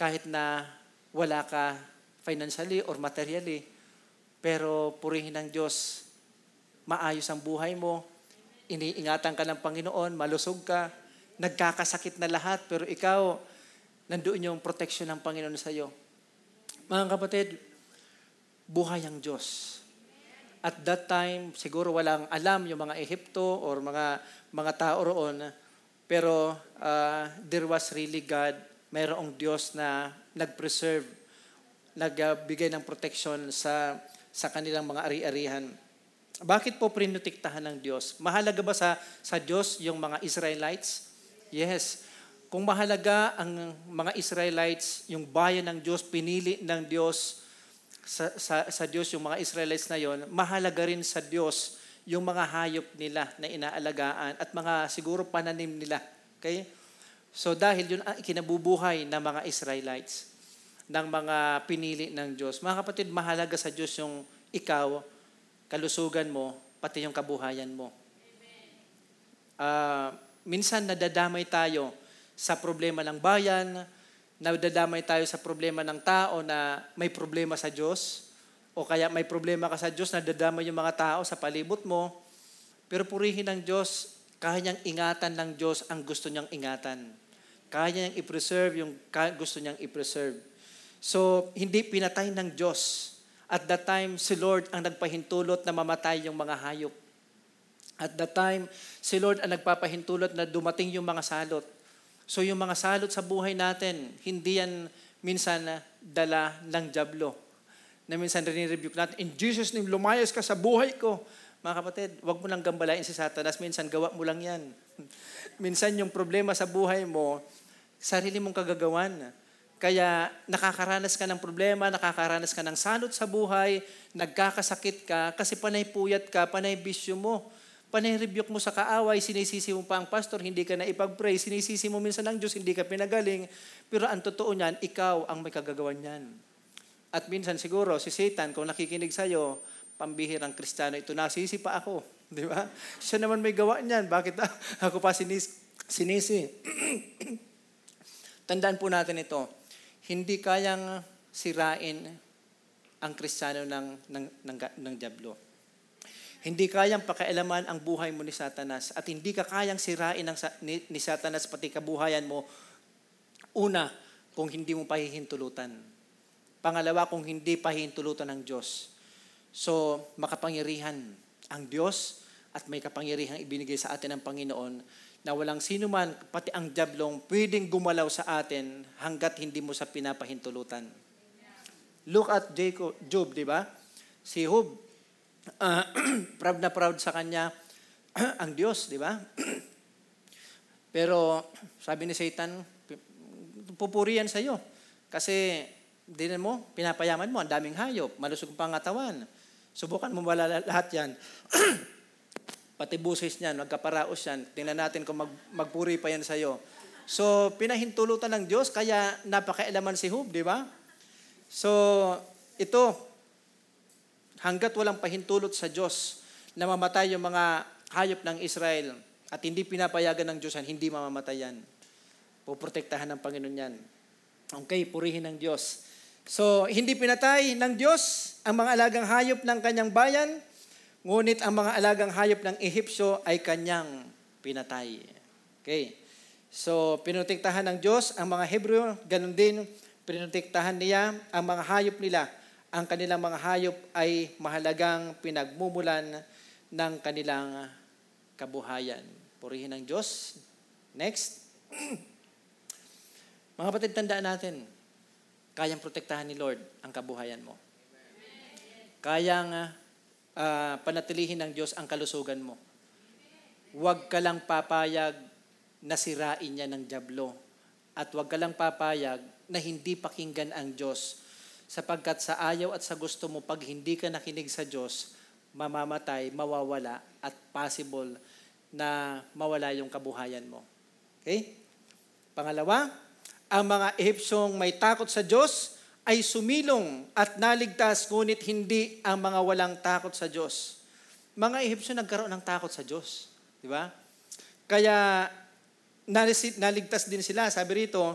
kahit na wala ka financially or materially, pero purihin ng Diyos, maayos ang buhay mo, iniingatan ka ng Panginoon, malusog ka, nagkakasakit na lahat, pero ikaw, nandoon yung protection ng Panginoon sa iyo. Mga kapatid, buhay ang Diyos. At that time, siguro walang alam yung mga Ehipto or mga mga tao roon, pero uh, there was really God, mayroong Diyos na nag-preserve, nagbigay ng protection sa sa kanilang mga ari-arihan. Bakit po prinutiktahan ng Diyos? Mahalaga ba sa, sa Diyos yung mga Israelites? Yes. Kung mahalaga ang mga Israelites, yung bayan ng Diyos, pinili ng Diyos sa, sa, sa Diyos yung mga Israelites na yon, mahalaga rin sa Diyos yung mga hayop nila na inaalagaan at mga siguro pananim nila. Okay? So dahil yun ang kinabubuhay ng mga Israelites, ng mga pinili ng Diyos. Mga kapatid, mahalaga sa Diyos yung ikaw, kalusugan mo, pati yung kabuhayan mo. Uh, minsan nadadamay tayo sa problema ng bayan, nadadamay tayo sa problema ng tao na may problema sa Diyos, o kaya may problema ka sa Diyos, nadadamay yung mga tao sa palibot mo, pero purihin ng Diyos, kaya niyang ingatan ng Diyos ang gusto niyang ingatan. Kaya niyang i-preserve yung gusto niyang i-preserve. So, hindi pinatay ng Diyos at that time, si Lord ang nagpahintulot na mamatay yung mga hayop. At that time, si Lord ang nagpapahintulot na dumating yung mga salot. So yung mga salot sa buhay natin, hindi yan minsan dala ng jablo. Na minsan rin-rebuke natin, in Jesus' name, lumayas ka sa buhay ko. Mga kapatid, wag mo lang gambalain si Satanas. Minsan, gawa mo lang yan. minsan, yung problema sa buhay mo, sarili mong kagagawan. Kaya nakakaranas ka ng problema, nakakaranas ka ng salot sa buhay, nagkakasakit ka kasi panay puyat ka, panay bisyo mo. Panay rebuke mo sa kaaway, sinisisi mo pa ang pastor, hindi ka na ipag-pray, sinisisi mo minsan ng Diyos, hindi ka pinagaling. Pero ang totoo niyan, ikaw ang may kagagawan niyan. At minsan siguro, si Satan, kung nakikinig sa'yo, pambihirang kristyano, ito nasisi pa ako. Di ba? Siya naman may gawa niyan. Bakit ako pa sinis, sinisi? Tandaan po natin ito hindi kayang sirain ang kristyano ng, ng, ng, ng Diablo. Hindi kayang pakialaman ang buhay mo ni Satanas at hindi ka kayang sirain ng, ni, ni Satanas pati kabuhayan mo. Una, kung hindi mo pahihintulutan. Pangalawa, kung hindi pahihintulutan ng Diyos. So, makapangyarihan ang Diyos at may kapangyarihan ibinigay sa atin ng Panginoon na walang sino man, pati ang diablong, pwedeng gumalaw sa atin hanggat hindi mo sa pinapahintulutan. Look at Jacob, Job, di ba? Si Job, uh, proud na proud sa kanya ang Diyos, di ba? Pero sabi ni Satan, pupuriyan sa iyo. Kasi, din mo, pinapayaman mo, ang daming hayop, malusog ang pangatawan. Subukan mo wala lahat yan. Pati busis niyan, magkaparaos yan. Tingnan natin kung mag, magpuri pa yan sa'yo. So, pinahintulutan ng Diyos, kaya napakailaman si Hub, di ba? So, ito, hanggat walang pahintulot sa Diyos na mamatay yung mga hayop ng Israel at hindi pinapayagan ng Diyos yan, hindi mamamatay yan. Puprotektahan ng Panginoon yan. Okay, purihin ng Diyos. So, hindi pinatay ng Diyos ang mga alagang hayop ng kanyang bayan, Ngunit ang mga alagang hayop ng Ehipsyo ay kanyang pinatay. Okay. So, pinutiktahan ng Diyos ang mga Hebrew, ganun din, pinutiktahan niya ang mga hayop nila. Ang kanilang mga hayop ay mahalagang pinagmumulan ng kanilang kabuhayan. Purihin ng Diyos. Next. mga kapatid, tandaan natin, kayang protektahan ni Lord ang kabuhayan mo. Kayang uh, panatilihin ng Diyos ang kalusugan mo. Huwag ka lang papayag na sirain niya ng jablo. At huwag ka lang papayag na hindi pakinggan ang Diyos. Sapagkat sa ayaw at sa gusto mo, pag hindi ka nakinig sa Diyos, mamamatay, mawawala, at possible na mawala yung kabuhayan mo. Okay? Pangalawa, ang mga Ehipsyong may takot sa Diyos ay sumilong at naligtas, ngunit hindi ang mga walang takot sa Diyos. Mga Ehipsyo nagkaroon ng takot sa Diyos. Di ba? Kaya naligtas din sila. Sabi rito,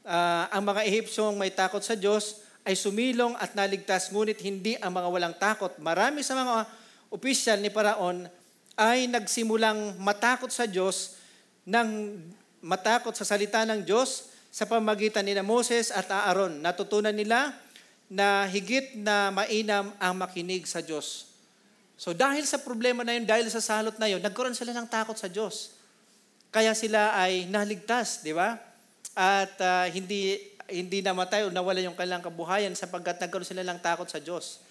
uh, ang mga Ehipsyong may takot sa Diyos ay sumilong at naligtas, ngunit hindi ang mga walang takot. Marami sa mga opisyal ni Paraon ay nagsimulang matakot sa Diyong, ng matakot sa salita ng Diyos, sa pamagitan ni Moses at Aaron. Natutunan nila na higit na mainam ang makinig sa Diyos. So dahil sa problema na yun, dahil sa salot na yun, nagkaroon sila ng takot sa Diyos. Kaya sila ay naligtas, di ba? At ah, hindi hindi namatay o nawala yung kanilang kabuhayan sapagkat nagkaroon sila ng takot sa Diyos.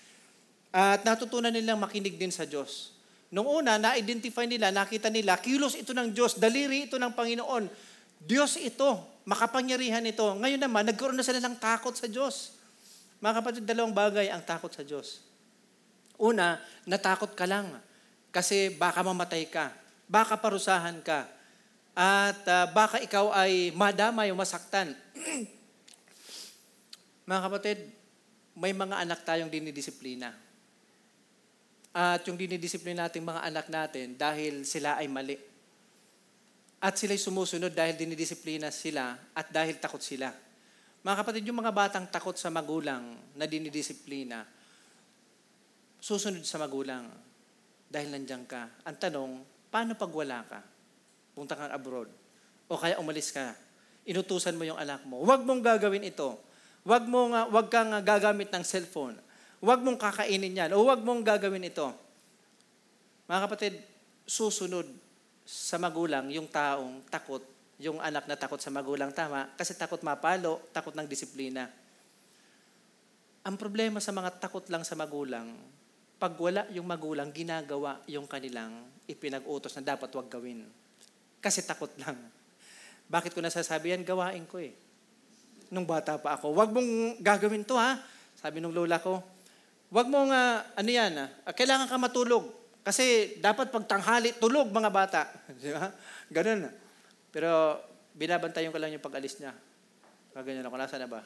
At natutunan nilang makinig din sa Diyos. Nung una, na-identify nila, nakita nila, kilos ito ng Diyos, daliri ito ng Panginoon. Diyos ito, makapangyarihan ito. Ngayon naman, nagkaroon na sila ng takot sa Diyos. Mga kapatid, dalawang bagay ang takot sa Diyos. Una, natakot ka lang kasi baka mamatay ka, baka parusahan ka, at ah, baka ikaw ay madamay o masaktan. Mga kapatid, may mga anak tayong dinidisiplina. At yung dinidisiplina nating mga anak natin dahil sila ay mali. At sila'y sumusunod dahil dinidisiplina sila at dahil takot sila. Mga kapatid, yung mga batang takot sa magulang na dinidisiplina, susunod sa magulang dahil nandiyan ka. Ang tanong, paano pag wala ka? Punta kang abroad. O kaya umalis ka. Inutusan mo yung anak mo. Huwag mong gagawin ito. Huwag mong, ah, huwag kang gagamit ng cellphone. Huwag mong kakainin yan. O huwag mong gagawin ito. Mga kapatid, susunod sa magulang yung taong takot, yung anak na takot sa magulang, tama? Kasi takot mapalo, takot ng disiplina. Ang problema sa mga takot lang sa magulang, pag wala yung magulang, ginagawa yung kanilang ipinag-utos na dapat wag gawin. Kasi takot lang. Bakit ko nasasabi yan? Gawain ko eh. Nung bata pa ako, wag mong gagawin to ha. Sabi nung lola ko, wag mong, ah, ano yan, ah, kailangan ka matulog. Kasi dapat pag tanghali, tulog mga bata. Di ba? Ganun. Pero binabantayan ko lang yung pag-alis niya. Kaganyan ako, nasa na ba?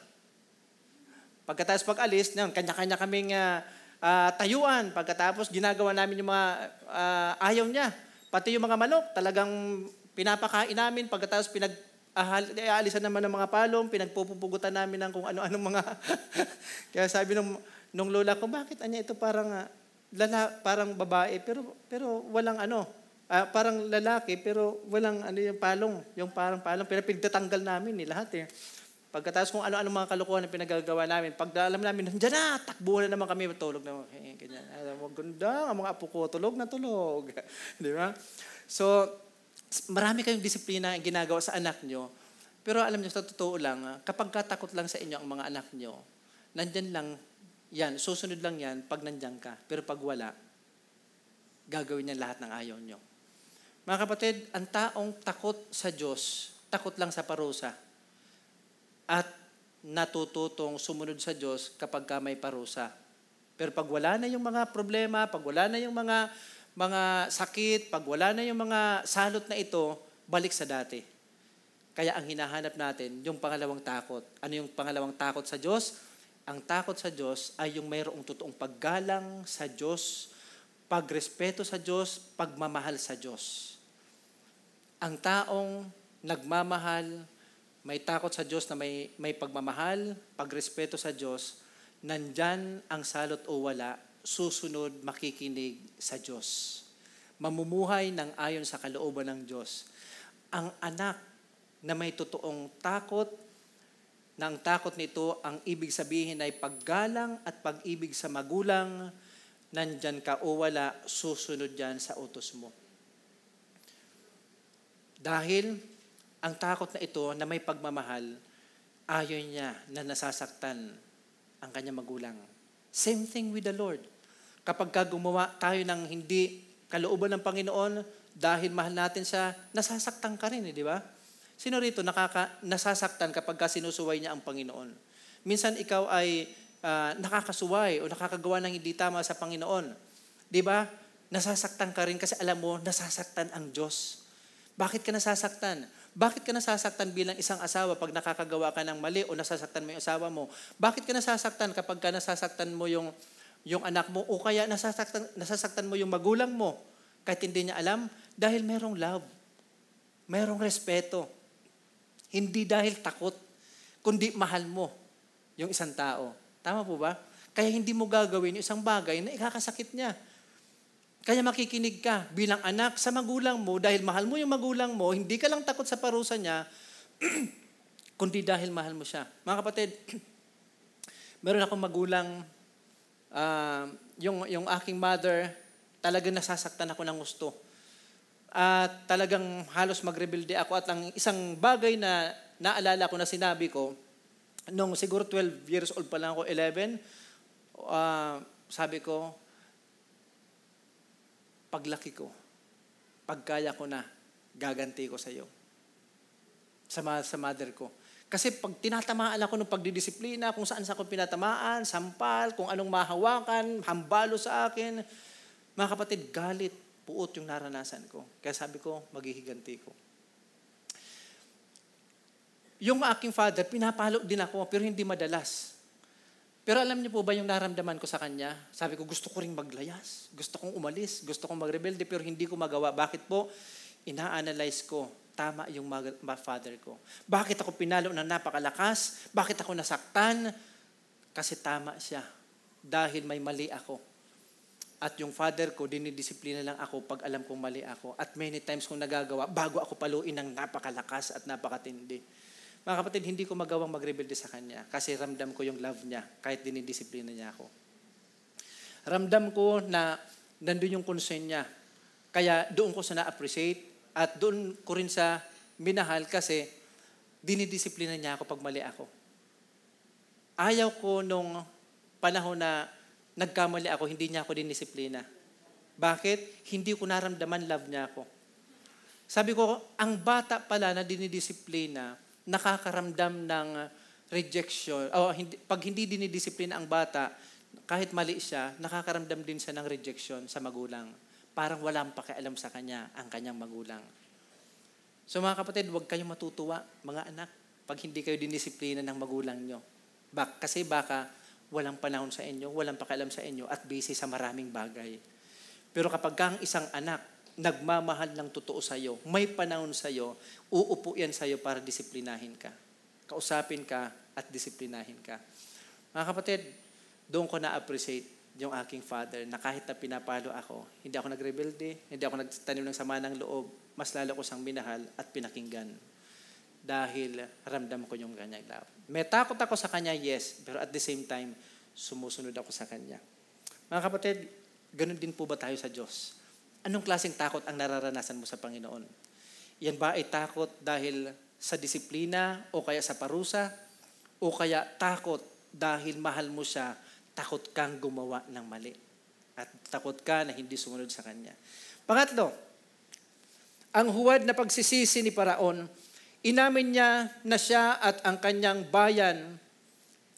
Pagkatapos pag-alis, kanya-kanya kaming ah, ah, tayuan. Pagkatapos, ginagawa namin yung mga ah, ayaw niya. Pati yung mga manok, talagang pinapakain namin. Pagkatapos, pinag ahal, eh, aalisan naman ng mga palong, pinagpupupugutan namin ng kung ano-anong mga... Kaya sabi nung, nung lola ko, bakit anya ito parang ah, lala, parang babae, pero, pero walang ano, ah, parang lalaki, pero walang ano yung palong, yung parang palong, pero pinagtatanggal namin ni lahat eh. Pagkatapos kung ano-ano mga kalukuhan na pinagagawa namin, pag alam namin, nandiyan na, takbo na naman kami, tulog na, eh, ganyan. Alam mo, ganda, ang mga apo ko, tulog na tulog. Di ba? So, marami kayong disiplina ang ginagawa sa anak nyo, pero alam nyo, sa totoo lang, ah, kapag katakot lang sa inyo ang mga anak nyo, nandyan lang, yan, susunod lang yan pag nandyan ka. Pero pag wala, gagawin niya lahat ng ayaw nyo. Mga kapatid, ang taong takot sa Diyos, takot lang sa parusa. At natututong sumunod sa Diyos kapag ka may parusa. Pero pag wala na yung mga problema, pag wala na yung mga mga sakit, pag wala na yung mga salot na ito, balik sa dati. Kaya ang hinahanap natin, yung pangalawang takot. Ano yung pangalawang takot sa Diyos? Ang takot sa Diyos ay yung mayroong totoong paggalang sa Diyos, pagrespeto sa Diyos, pagmamahal sa Diyos. Ang taong nagmamahal, may takot sa Diyos na may, may pagmamahal, pagrespeto sa Diyos, nandyan ang salot o wala, susunod makikinig sa Diyos. Mamumuhay ng ayon sa kalooban ng Diyos. Ang anak na may totoong takot, na ang takot nito, ang ibig sabihin ay paggalang at pag-ibig sa magulang, nandyan ka o wala, susunod yan sa utos mo. Dahil ang takot na ito na may pagmamahal, ayaw niya na nasasaktan ang kanyang magulang. Same thing with the Lord. Kapag ka gumawa tayo ng hindi kalooban ng Panginoon, dahil mahal natin siya, nasasaktan ka rin, eh, di ba? Sino rito nakaka, nasasaktan kapag ka sinusuway niya ang Panginoon? Minsan ikaw ay ah, nakakasuway o nakakagawa ng hindi tama sa Panginoon. Di ba? Nasasaktan ka rin kasi alam mo, nasasaktan ang Diyos. Bakit ka nasasaktan? Bakit ka nasasaktan bilang isang asawa pag nakakagawa ka ng mali o nasasaktan mo yung asawa mo? Bakit ka nasasaktan kapag ka nasasaktan mo yung, yung anak mo o kaya nasasaktan, nasasaktan mo yung magulang mo kahit hindi niya alam? Dahil merong love. Merong respeto. Hindi dahil takot, kundi mahal mo yung isang tao. Tama po ba? Kaya hindi mo gagawin yung isang bagay na ikakasakit niya. Kaya makikinig ka bilang anak sa magulang mo dahil mahal mo yung magulang mo, hindi ka lang takot sa parusa niya, kundi dahil mahal mo siya. Mga kapatid, meron akong magulang, uh, yung, yung aking mother, talagang nasasaktan ako ng gusto. At talagang halos magrebelde ako at ang isang bagay na naalala ko na sinabi ko, nung siguro 12 years old pa lang ako, 11, uh, sabi ko, paglaki ko, pagkaya ko na, gaganti ko sa iyo. Sa, sa mother ko. Kasi pag tinatamaan ako ng pagdidisiplina, kung saan sa ako pinatamaan, sampal, kung anong mahawakan, hambalo sa akin, mga kapatid, galit, puot yung naranasan ko. Kaya sabi ko, maghihiganti ko. Yung aking father, pinapalo din ako, pero hindi madalas. Pero alam niyo po ba yung naramdaman ko sa kanya? Sabi ko, gusto ko ring maglayas. Gusto kong umalis. Gusto kong magrebelde, pero hindi ko magawa. Bakit po? Ina-analyze ko. Tama yung father ko. Bakit ako pinalo ng napakalakas? Bakit ako nasaktan? Kasi tama siya. Dahil may mali ako. At yung father ko, dinidisiplina lang ako pag alam kong mali ako. At many times kong nagagawa, bago ako paluin ng napakalakas at napakatindi. Mga kapatid, hindi ko magawang magrebelde sa kanya kasi ramdam ko yung love niya kahit dinidisiplina niya ako. Ramdam ko na nandun yung concern niya. Kaya doon ko sa na-appreciate at doon ko rin sa minahal kasi dinidisiplina niya ako pag mali ako. Ayaw ko nung panahon na nagkamali ako, hindi niya ako dinisiplina. Bakit? Hindi ko naramdaman love niya ako. Sabi ko, ang bata pala na dinidisiplina, nakakaramdam ng rejection. O, hindi, pag hindi dinidisiplina ang bata, kahit mali siya, nakakaramdam din siya ng rejection sa magulang. Parang walang pakialam sa kanya ang kanyang magulang. So mga kapatid, huwag kayong matutuwa, mga anak, pag hindi kayo dinisiplina ng magulang nyo. Bak, kasi baka walang panahon sa inyo, walang pakialam sa inyo, at busy sa maraming bagay. Pero kapag kang isang anak, nagmamahal ng totoo sa iyo, may panahon sa iyo, uupo yan sa iyo para disiplinahin ka. Kausapin ka at disiplinahin ka. Mga kapatid, doon ko na-appreciate yung aking father na kahit na pinapalo ako, hindi ako nagrebelde, hindi ako nagtanim ng sama ng loob, mas lalo ko siyang minahal at pinakinggan dahil ramdam ko yung kanyang love. May takot ako sa kanya, yes, pero at the same time, sumusunod ako sa kanya. Mga kapatid, ganun din po ba tayo sa Diyos? Anong klaseng takot ang nararanasan mo sa Panginoon? Yan ba ay takot dahil sa disiplina o kaya sa parusa? O kaya takot dahil mahal mo siya, takot kang gumawa ng mali? At takot ka na hindi sumunod sa Kanya. Pangatlo, ang huwad na pagsisisi ni Paraon Inamin niya na siya at ang kanyang bayan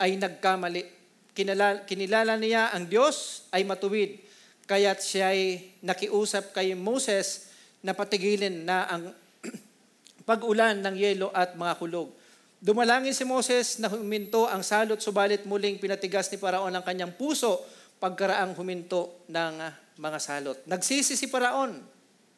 ay nagkamali. Kinala, kinilala niya ang Diyos ay matuwid, kaya't siya ay nakiusap kay Moses na patigilin na ang pag-ulan ng yelo at mga kulog. Dumalangin si Moses na huminto ang salot, subalit muling pinatigas ni Paraon ang kanyang puso pagkaraang huminto ng mga salot. Nagsisi si Paraon.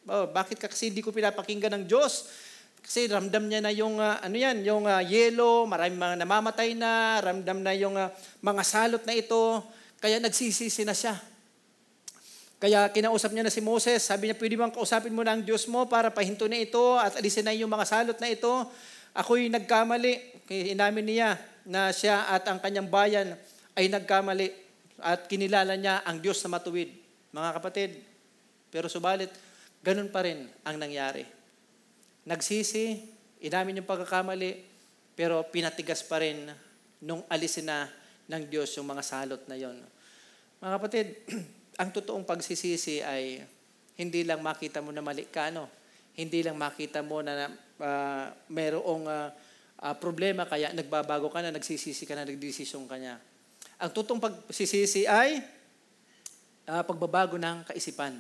Oh, bakit kasi hindi ko pinapakinggan ng Diyos? Kasi ramdam niya na yung, uh, ano yan, yung uh, yelo, maraming mga namamatay na, ramdam na yung uh, mga salot na ito, kaya nagsisisi na siya. Kaya kinausap niya na si Moses, sabi niya, pwede bang kausapin mo na ang Diyos mo para pahinto na ito at alisin na yung mga salot na ito. Ako'y nagkamali. Inamin niya na siya at ang kanyang bayan ay nagkamali at kinilala niya ang Diyos na matuwid. Mga kapatid, pero subalit, ganun pa rin ang nangyari nagsisi, inamin yung pagkakamali, pero pinatigas pa rin nung alisin na ng Diyos yung mga salot na yon. Mga kapatid, ang totoong pagsisisi ay hindi lang makita mo na mali ka, no? Hindi lang makita mo na uh, mayroong uh, uh, problema kaya nagbabago ka na, nagsisisi ka na, nagdesisyon ka niya. Ang totoong pagsisisi ay uh, pagbabago ng kaisipan,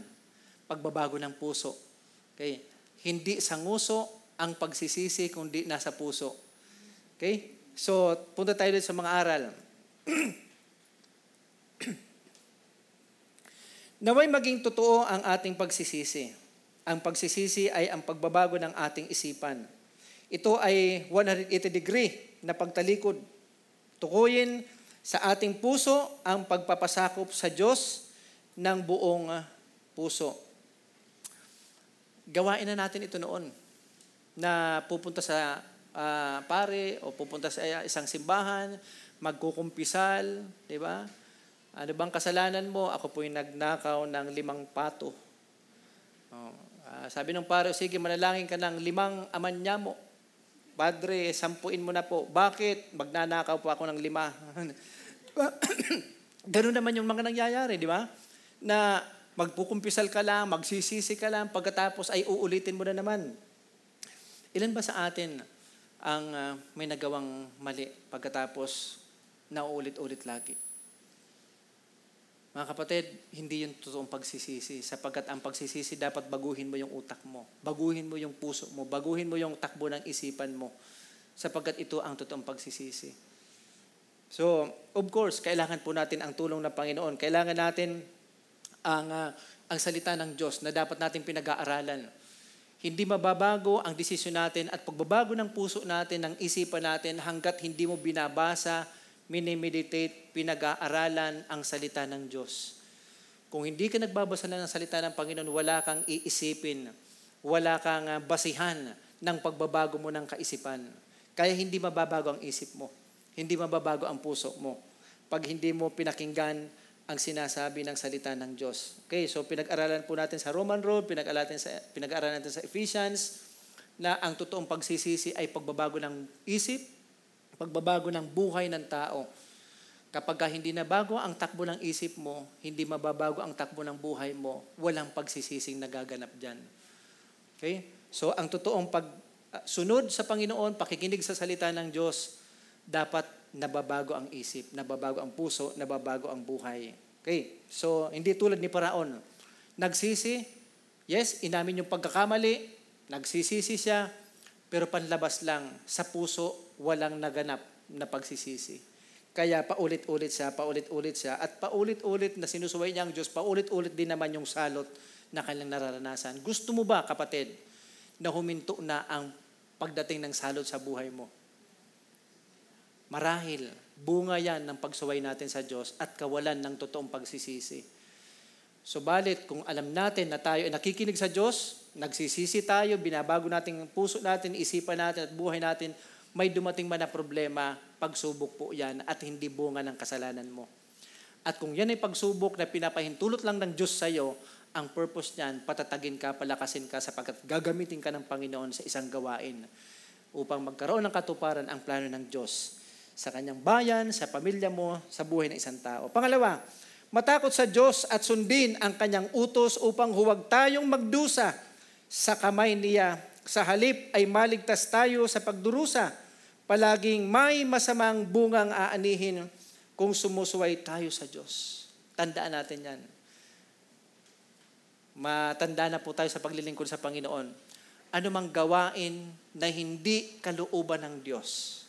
pagbabago ng puso. Okay? Hindi sa nguso ang pagsisisi, kundi nasa puso. Okay? So, punta tayo sa mga aral. Naway maging totoo ang ating pagsisisi. Ang pagsisisi ay ang pagbabago ng ating isipan. Ito ay 180 degree na pagtalikod. Tukuyin sa ating puso ang pagpapasakop sa Diyos ng buong puso gawain na natin ito noon na pupunta sa ah, pare o pupunta sa isang simbahan, magkukumpisal, di ba? Ano bang kasalanan mo? Ako po yung nagnakaw ng limang pato. Oh, ah, sabi ng pare, sige, manalangin ka ng limang amanya mo. Padre, sampuin mo na po. Bakit? Magnanakaw po ako ng lima. Ganun naman yung mga nangyayari, di ba? Na magpukumpisal ka lang, magsisisi ka lang, pagkatapos ay uulitin mo na naman. Ilan ba sa atin ang ah, may nagawang mali pagkatapos nauulit-ulit lagi? Mga kapatid, hindi yun totoong pagsisisi sapagkat ang pagsisisi dapat baguhin mo yung utak mo, baguhin mo yung puso mo, baguhin mo yung takbo ng isipan mo sapagkat ito ang totoong pagsisisi. So, of course, kailangan po natin ang tulong ng Panginoon. Kailangan natin ang, ah, ang salita ng Diyos na dapat natin pinag-aaralan. Hindi mababago ang desisyon natin at pagbabago ng puso natin, ng isipan natin hanggat hindi mo binabasa, minimeditate, pinag-aaralan ang salita ng Diyos. Kung hindi ka nagbabasa na ng salita ng Panginoon, wala kang iisipin, wala kang ah, basihan ng pagbabago mo ng kaisipan. Kaya hindi mababago ang isip mo. Hindi mababago ang puso mo. Pag hindi mo pinakinggan ang sinasabi ng salita ng Diyos. Okay, so pinag-aralan po natin sa Roman Road, pinag-aralan sa pinag-aralan natin sa Ephesians na ang totoong pagsisisi ay pagbabago ng isip, pagbabago ng buhay ng tao. Kapag ka hindi na bago ang takbo ng isip mo, hindi mababago ang takbo ng buhay mo, walang pagsisising nagaganap diyan. Okay? So ang totoong pag uh, sunod sa Panginoon, pakikinig sa salita ng Diyos, dapat nababago ang isip, nababago ang puso, nababago ang buhay. Okay, so hindi tulad ni Paraon. Nagsisi, yes, inamin yung pagkakamali, nagsisisi siya, pero panlabas lang, sa puso, walang naganap na pagsisisi. Kaya paulit-ulit siya, paulit-ulit siya, at paulit-ulit na sinusuway niya ang Diyos, paulit-ulit din naman yung salot na kanilang nararanasan. Gusto mo ba, kapatid, na huminto na ang pagdating ng salot sa buhay mo? Marahil, bunga yan ng pagsuway natin sa Diyos at kawalan ng totoong pagsisisi. Subalit, kung alam natin na tayo ay nakikinig sa Diyos, nagsisisi tayo, binabago natin ang puso natin, isipan natin at buhay natin, may dumating man na problema, pagsubok po yan at hindi bunga ng kasalanan mo. At kung yan ay pagsubok na pinapahintulot lang ng Diyos sa iyo, ang purpose niyan, patatagin ka, palakasin ka sapagkat gagamitin ka ng Panginoon sa isang gawain upang magkaroon ng katuparan ang plano ng Diyos sa kanyang bayan, sa pamilya mo, sa buhay ng isang tao. Pangalawa, matakot sa Diyos at sundin ang kanyang utos upang huwag tayong magdusa sa kamay niya. Sa halip ay maligtas tayo sa pagdurusa. Palaging may masamang bungang aanihin kung sumusuway tayo sa Diyos. Tandaan natin yan. Matanda na po tayo sa paglilingkod sa Panginoon. Ano mang gawain na hindi kalooban ng Diyos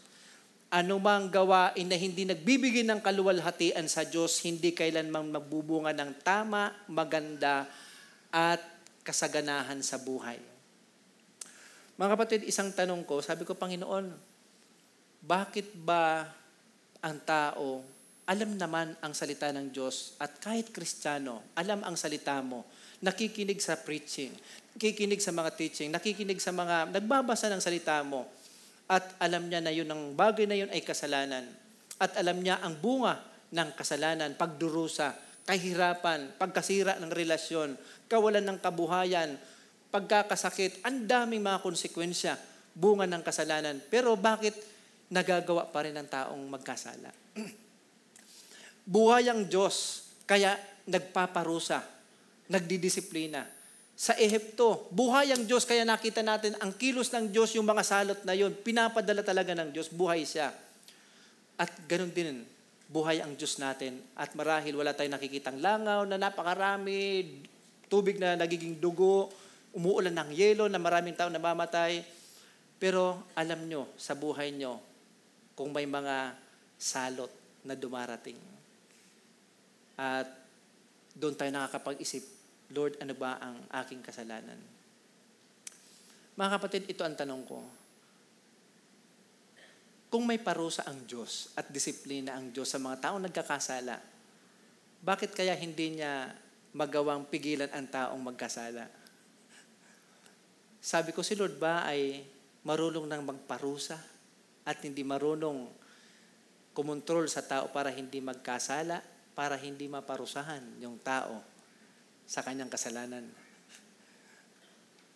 anumang gawain na hindi nagbibigay ng kaluwalhatian sa Diyos, hindi kailanman magbubunga ng tama, maganda, at kasaganahan sa buhay. Mga kapatid, isang tanong ko, sabi ko, Panginoon, bakit ba ang tao alam naman ang salita ng Diyos at kahit kristyano, alam ang salita mo, nakikinig sa preaching, nakikinig sa mga teaching, nakikinig sa mga, nagbabasa ng salita mo, at alam niya na yun ang bagay na yun ay kasalanan. At alam niya ang bunga ng kasalanan, pagdurusa, kahirapan, pagkasira ng relasyon, kawalan ng kabuhayan, pagkakasakit, ang daming mga konsekwensya, bunga ng kasalanan. Pero bakit nagagawa pa rin ng taong magkasala? Buhay ang Diyos, kaya nagpaparusa, nagdidisiplina. Sa Ehipto, buhay ang Diyos, kaya nakita natin ang kilos ng Diyos, yung mga salot na yon, pinapadala talaga ng Diyos, buhay siya. At ganun din, buhay ang Diyos natin. At marahil wala tayong nakikitang langaw na napakarami, tubig na nagiging dugo, umuulan ng yelo na maraming tao namamatay. Pero alam nyo, sa buhay nyo, kung may mga salot na dumarating. At doon tayo nakakapag-isip, Lord, ano ba ang aking kasalanan? Mga kapatid, ito ang tanong ko. Kung may parusa ang Diyos at disiplina ang Diyos sa mga taong nagkakasala, bakit kaya hindi niya magawang pigilan ang taong magkasala? Sabi ko, si Lord ba ay marunong nang magparusa at hindi marunong kumontrol sa tao para hindi magkasala, para hindi maparusahan yung tao sa kanyang kasalanan.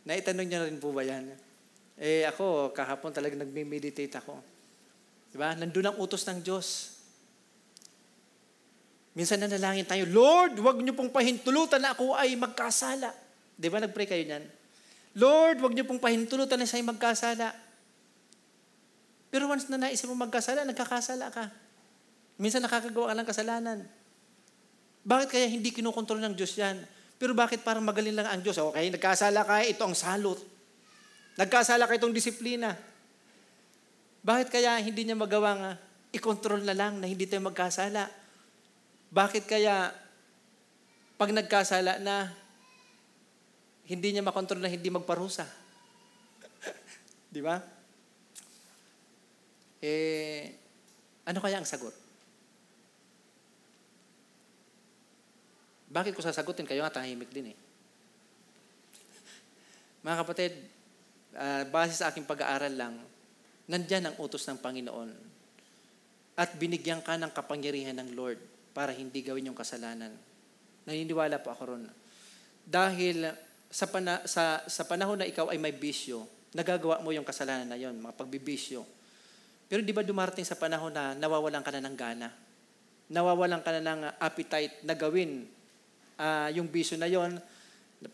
Naitanong niya rin po ba yan? Eh ako, kahapon talaga nagme-meditate ako. Diba? Nandun ang utos ng Diyos. Minsan nanalangin tayo, Lord, wag niyo pong pahintulutan na ako ay magkasala. Di ba nag-pray kayo niyan? Lord, wag niyo pong pahintulutan na siya ay magkasala. Pero once na naisip mo magkasala, nagkakasala ka. Minsan nakakagawa ka ng kasalanan. Bakit kaya hindi kinukontrol ng Diyos yan? Pero bakit parang magaling lang ang Diyos? Okay, nagkasala ka, ito ang salot. Nagkasala ka itong disiplina. Bakit kaya hindi niya magawang uh, i-control na lang na hindi tayo magkasala? Bakit kaya pag nagkasala na, hindi niya makontrol na hindi magparusa? Di ba? Eh, ano kaya ang sagot? Bakit ko sasagutin? Kayo nga tahimik din eh. Mga kapatid, uh, base sa aking pag-aaral lang, nandyan ang utos ng Panginoon. At binigyan ka ng kapangyarihan ng Lord para hindi gawin yung kasalanan. Naniniwala po ako ron. Dahil sa, pana, sa, sa panahon na ikaw ay may bisyo, nagagawa mo yung kasalanan na yon, mga pagbibisyo. Pero di ba dumarating sa panahon na nawawalan ka na ng gana? Nawawalan ka na ng appetite na gawin uh, yung bisyo na yon,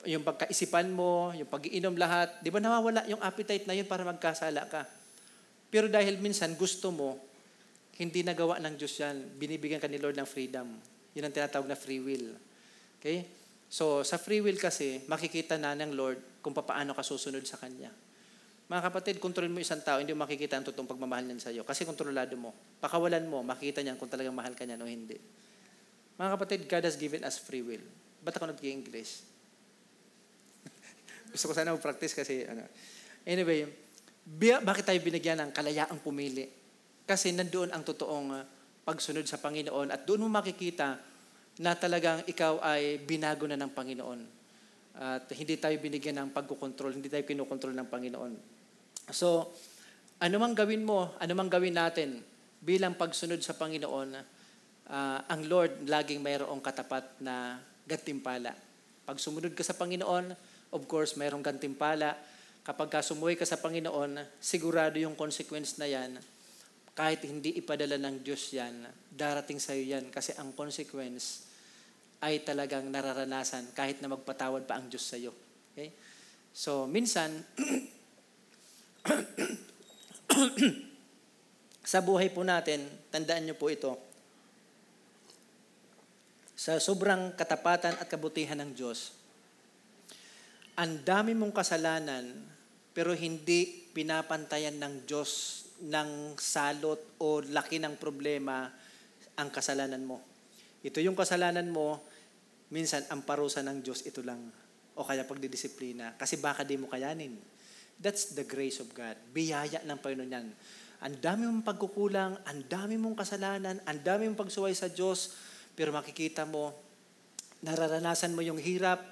yung pagkaisipan mo, yung pag-iinom lahat, di ba nawawala yung appetite na yun para magkasala ka? Pero dahil minsan gusto mo, hindi nagawa ng Diyos yan. Binibigyan ka ni Lord ng freedom. Yun ang tinatawag na free will. Okay? So, sa free will kasi, makikita na ng Lord kung paano ka susunod sa Kanya. Mga kapatid, kontrol mo isang tao, hindi mo makikita ang totoong pagmamahal niyan sa iyo. Kasi kontrolado mo. Pakawalan mo, makita niyan kung talagang mahal ka niyan o hindi. Mga kapatid, God has given us free will. Ba't ako nag-English? Gusto ko sana mag-practice kasi, ano. Anyway, bakit tayo binigyan ng kalayaang pumili? Kasi nandoon ang totoong uh, pagsunod sa Panginoon at doon mo makikita na talagang ikaw ay binago na ng Panginoon. At hindi tayo binigyan ng pagkukontrol, hindi tayo kinukontrol ng Panginoon. So, anumang gawin mo, anumang gawin natin bilang pagsunod sa Panginoon, uh, ang Lord laging mayroong katapat na gantimpala. Pag sumunod ka sa Panginoon, of course, mayroong gantimpala. Kapag ka sumuwi ka sa Panginoon, sigurado yung consequence na yan, kahit hindi ipadala ng Diyos yan, darating sa iyo yan. Kasi ang consequence ay talagang nararanasan kahit na magpatawad pa ang Diyos sa iyo. Okay? So, minsan, sa buhay po natin, tandaan niyo po ito, sa sobrang katapatan at kabutihan ng Diyos, ang dami mong kasalanan, pero hindi pinapantayan ng Diyos ng salot o laki ng problema ang kasalanan mo. Ito yung kasalanan mo, minsan ang parusa ng Diyos ito lang. O kaya pagdidisiplina. Kasi baka di mo kayanin. That's the grace of God. Biyaya ng Panginoon yan. Ang dami mong pagkukulang, ang dami mong kasalanan, ang dami mong pagsuway sa Diyos, pero makikita mo, nararanasan mo yung hirap,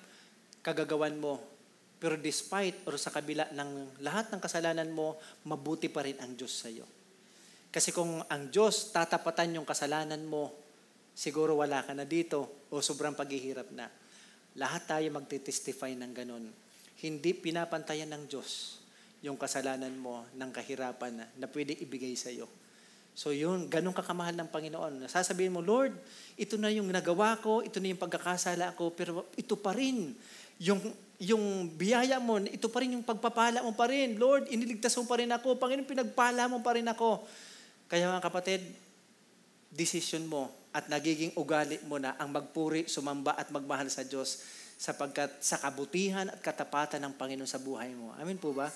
kagagawan mo. Pero despite or sa kabila ng lahat ng kasalanan mo, mabuti pa rin ang Diyos sa iyo. Kasi kung ang Diyos tatapatan yung kasalanan mo, siguro wala ka na dito o sobrang paghihirap na. Lahat tayo magtitestify ng ganun. Hindi pinapantayan ng Diyos yung kasalanan mo ng kahirapan na, na pwede ibigay sa iyo. So yun, ganun kakamahal ng Panginoon. Sasabihin mo, Lord, ito na yung nagawa ko, ito na yung pagkakasala ko, pero ito pa rin. Yung, yung biyaya mo, ito pa rin yung pagpapala mo pa rin. Lord, iniligtas mo pa rin ako. Panginoon, pinagpala mo pa rin ako. Kaya mga kapatid, decision mo at nagiging ugali mo na ang magpuri, sumamba at magmahal sa Diyos sapagkat sa kabutihan at katapatan ng Panginoon sa buhay mo. Amin po ba?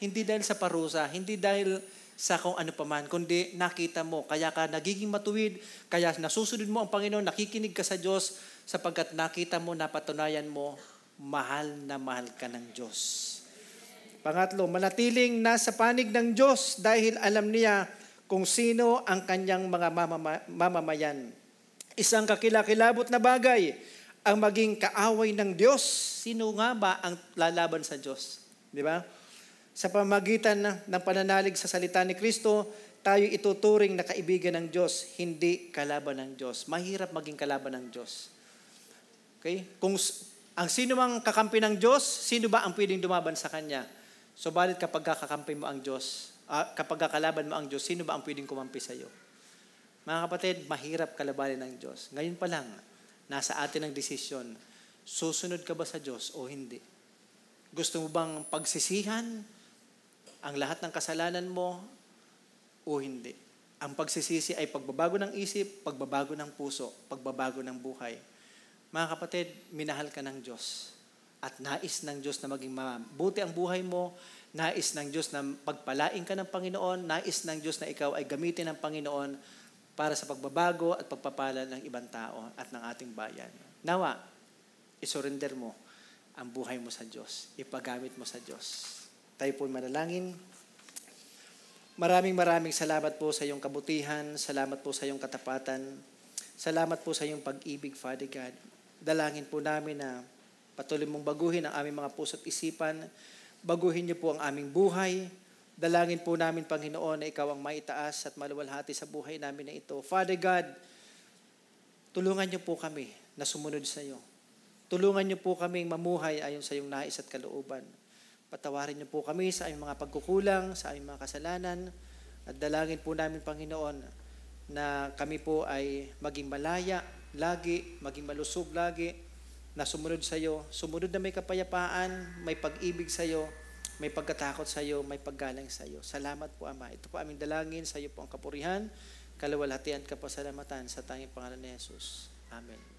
Hindi dahil sa parusa, hindi dahil sa kung ano paman, kundi nakita mo, kaya ka nagiging matuwid, kaya nasusunod mo ang Panginoon, nakikinig ka sa Diyos, sapagkat nakita mo, napatunayan mo, mahal na mahal ka ng Diyos. Pangatlo, manatiling nasa panig ng Diyos dahil alam niya kung sino ang kanyang mga mamama- mamamayan. Isang kakilakilabot na bagay ang maging kaaway ng Diyos. Sino nga ba ang lalaban sa Diyos? Di ba? Sa pamagitan ng, pananalig sa salita ni Kristo, tayo ituturing na kaibigan ng Diyos, hindi kalaban ng Diyos. Mahirap maging kalaban ng Diyos. Okay? Kung ang sino mang kakampi ng Diyos, sino ba ang pwedeng dumaban sa Kanya? So, balit kapag kakampi mo ang Diyos, ah, kapag kakalaban mo ang Diyos, sino ba ang pwedeng kumampi sa iyo? Mga kapatid, mahirap kalabanin ng Diyos. Ngayon pa lang, nasa atin ang desisyon. Susunod ka ba sa Diyos o hindi? Gusto mo bang pagsisihan ang lahat ng kasalanan mo o hindi? Ang pagsisisi ay pagbabago ng isip, pagbabago ng puso, pagbabago ng buhay. Mga kapatid, minahal ka ng Diyos. At nais ng Diyos na maging mabuti ang buhay mo. Nais ng Diyos na pagpalain ka ng Panginoon. Nais ng Diyos na ikaw ay gamitin ng Panginoon para sa pagbabago at pagpapala ng ibang tao at ng ating bayan. Nawa, isurrender mo ang buhay mo sa Diyos. Ipagamit mo sa Diyos. Tayo po manalangin. Maraming maraming salamat po sa iyong kabutihan. Salamat po sa iyong katapatan. Salamat po sa iyong pag-ibig, Father God. Dalangin po namin na patuloy mong baguhin ang aming mga puso't isipan. Baguhin niyo po ang aming buhay. Dalangin po namin, Panginoon, na ikaw ang maitaas at maluwalhati sa buhay namin na ito. Father God, tulungan niyo po kami na sumunod sa iyo. Tulungan niyo po kaming mamuhay ayon sa iyong nais at kalooban. Patawarin niyo po kami sa aming mga pagkukulang, sa aming mga kasalanan. At dalangin po namin, Panginoon, na kami po ay maging malaya lagi, maging malusog lagi, na sumunod sa iyo. Sumunod na may kapayapaan, may pag-ibig sa iyo, may pagkatakot sa iyo, may paggalang sa iyo. Salamat po, Ama. Ito po aming dalangin. Sa iyo po ang kapurihan, kalawalhatian, kapasalamatan sa tanging pangalan ni Jesus. Amen.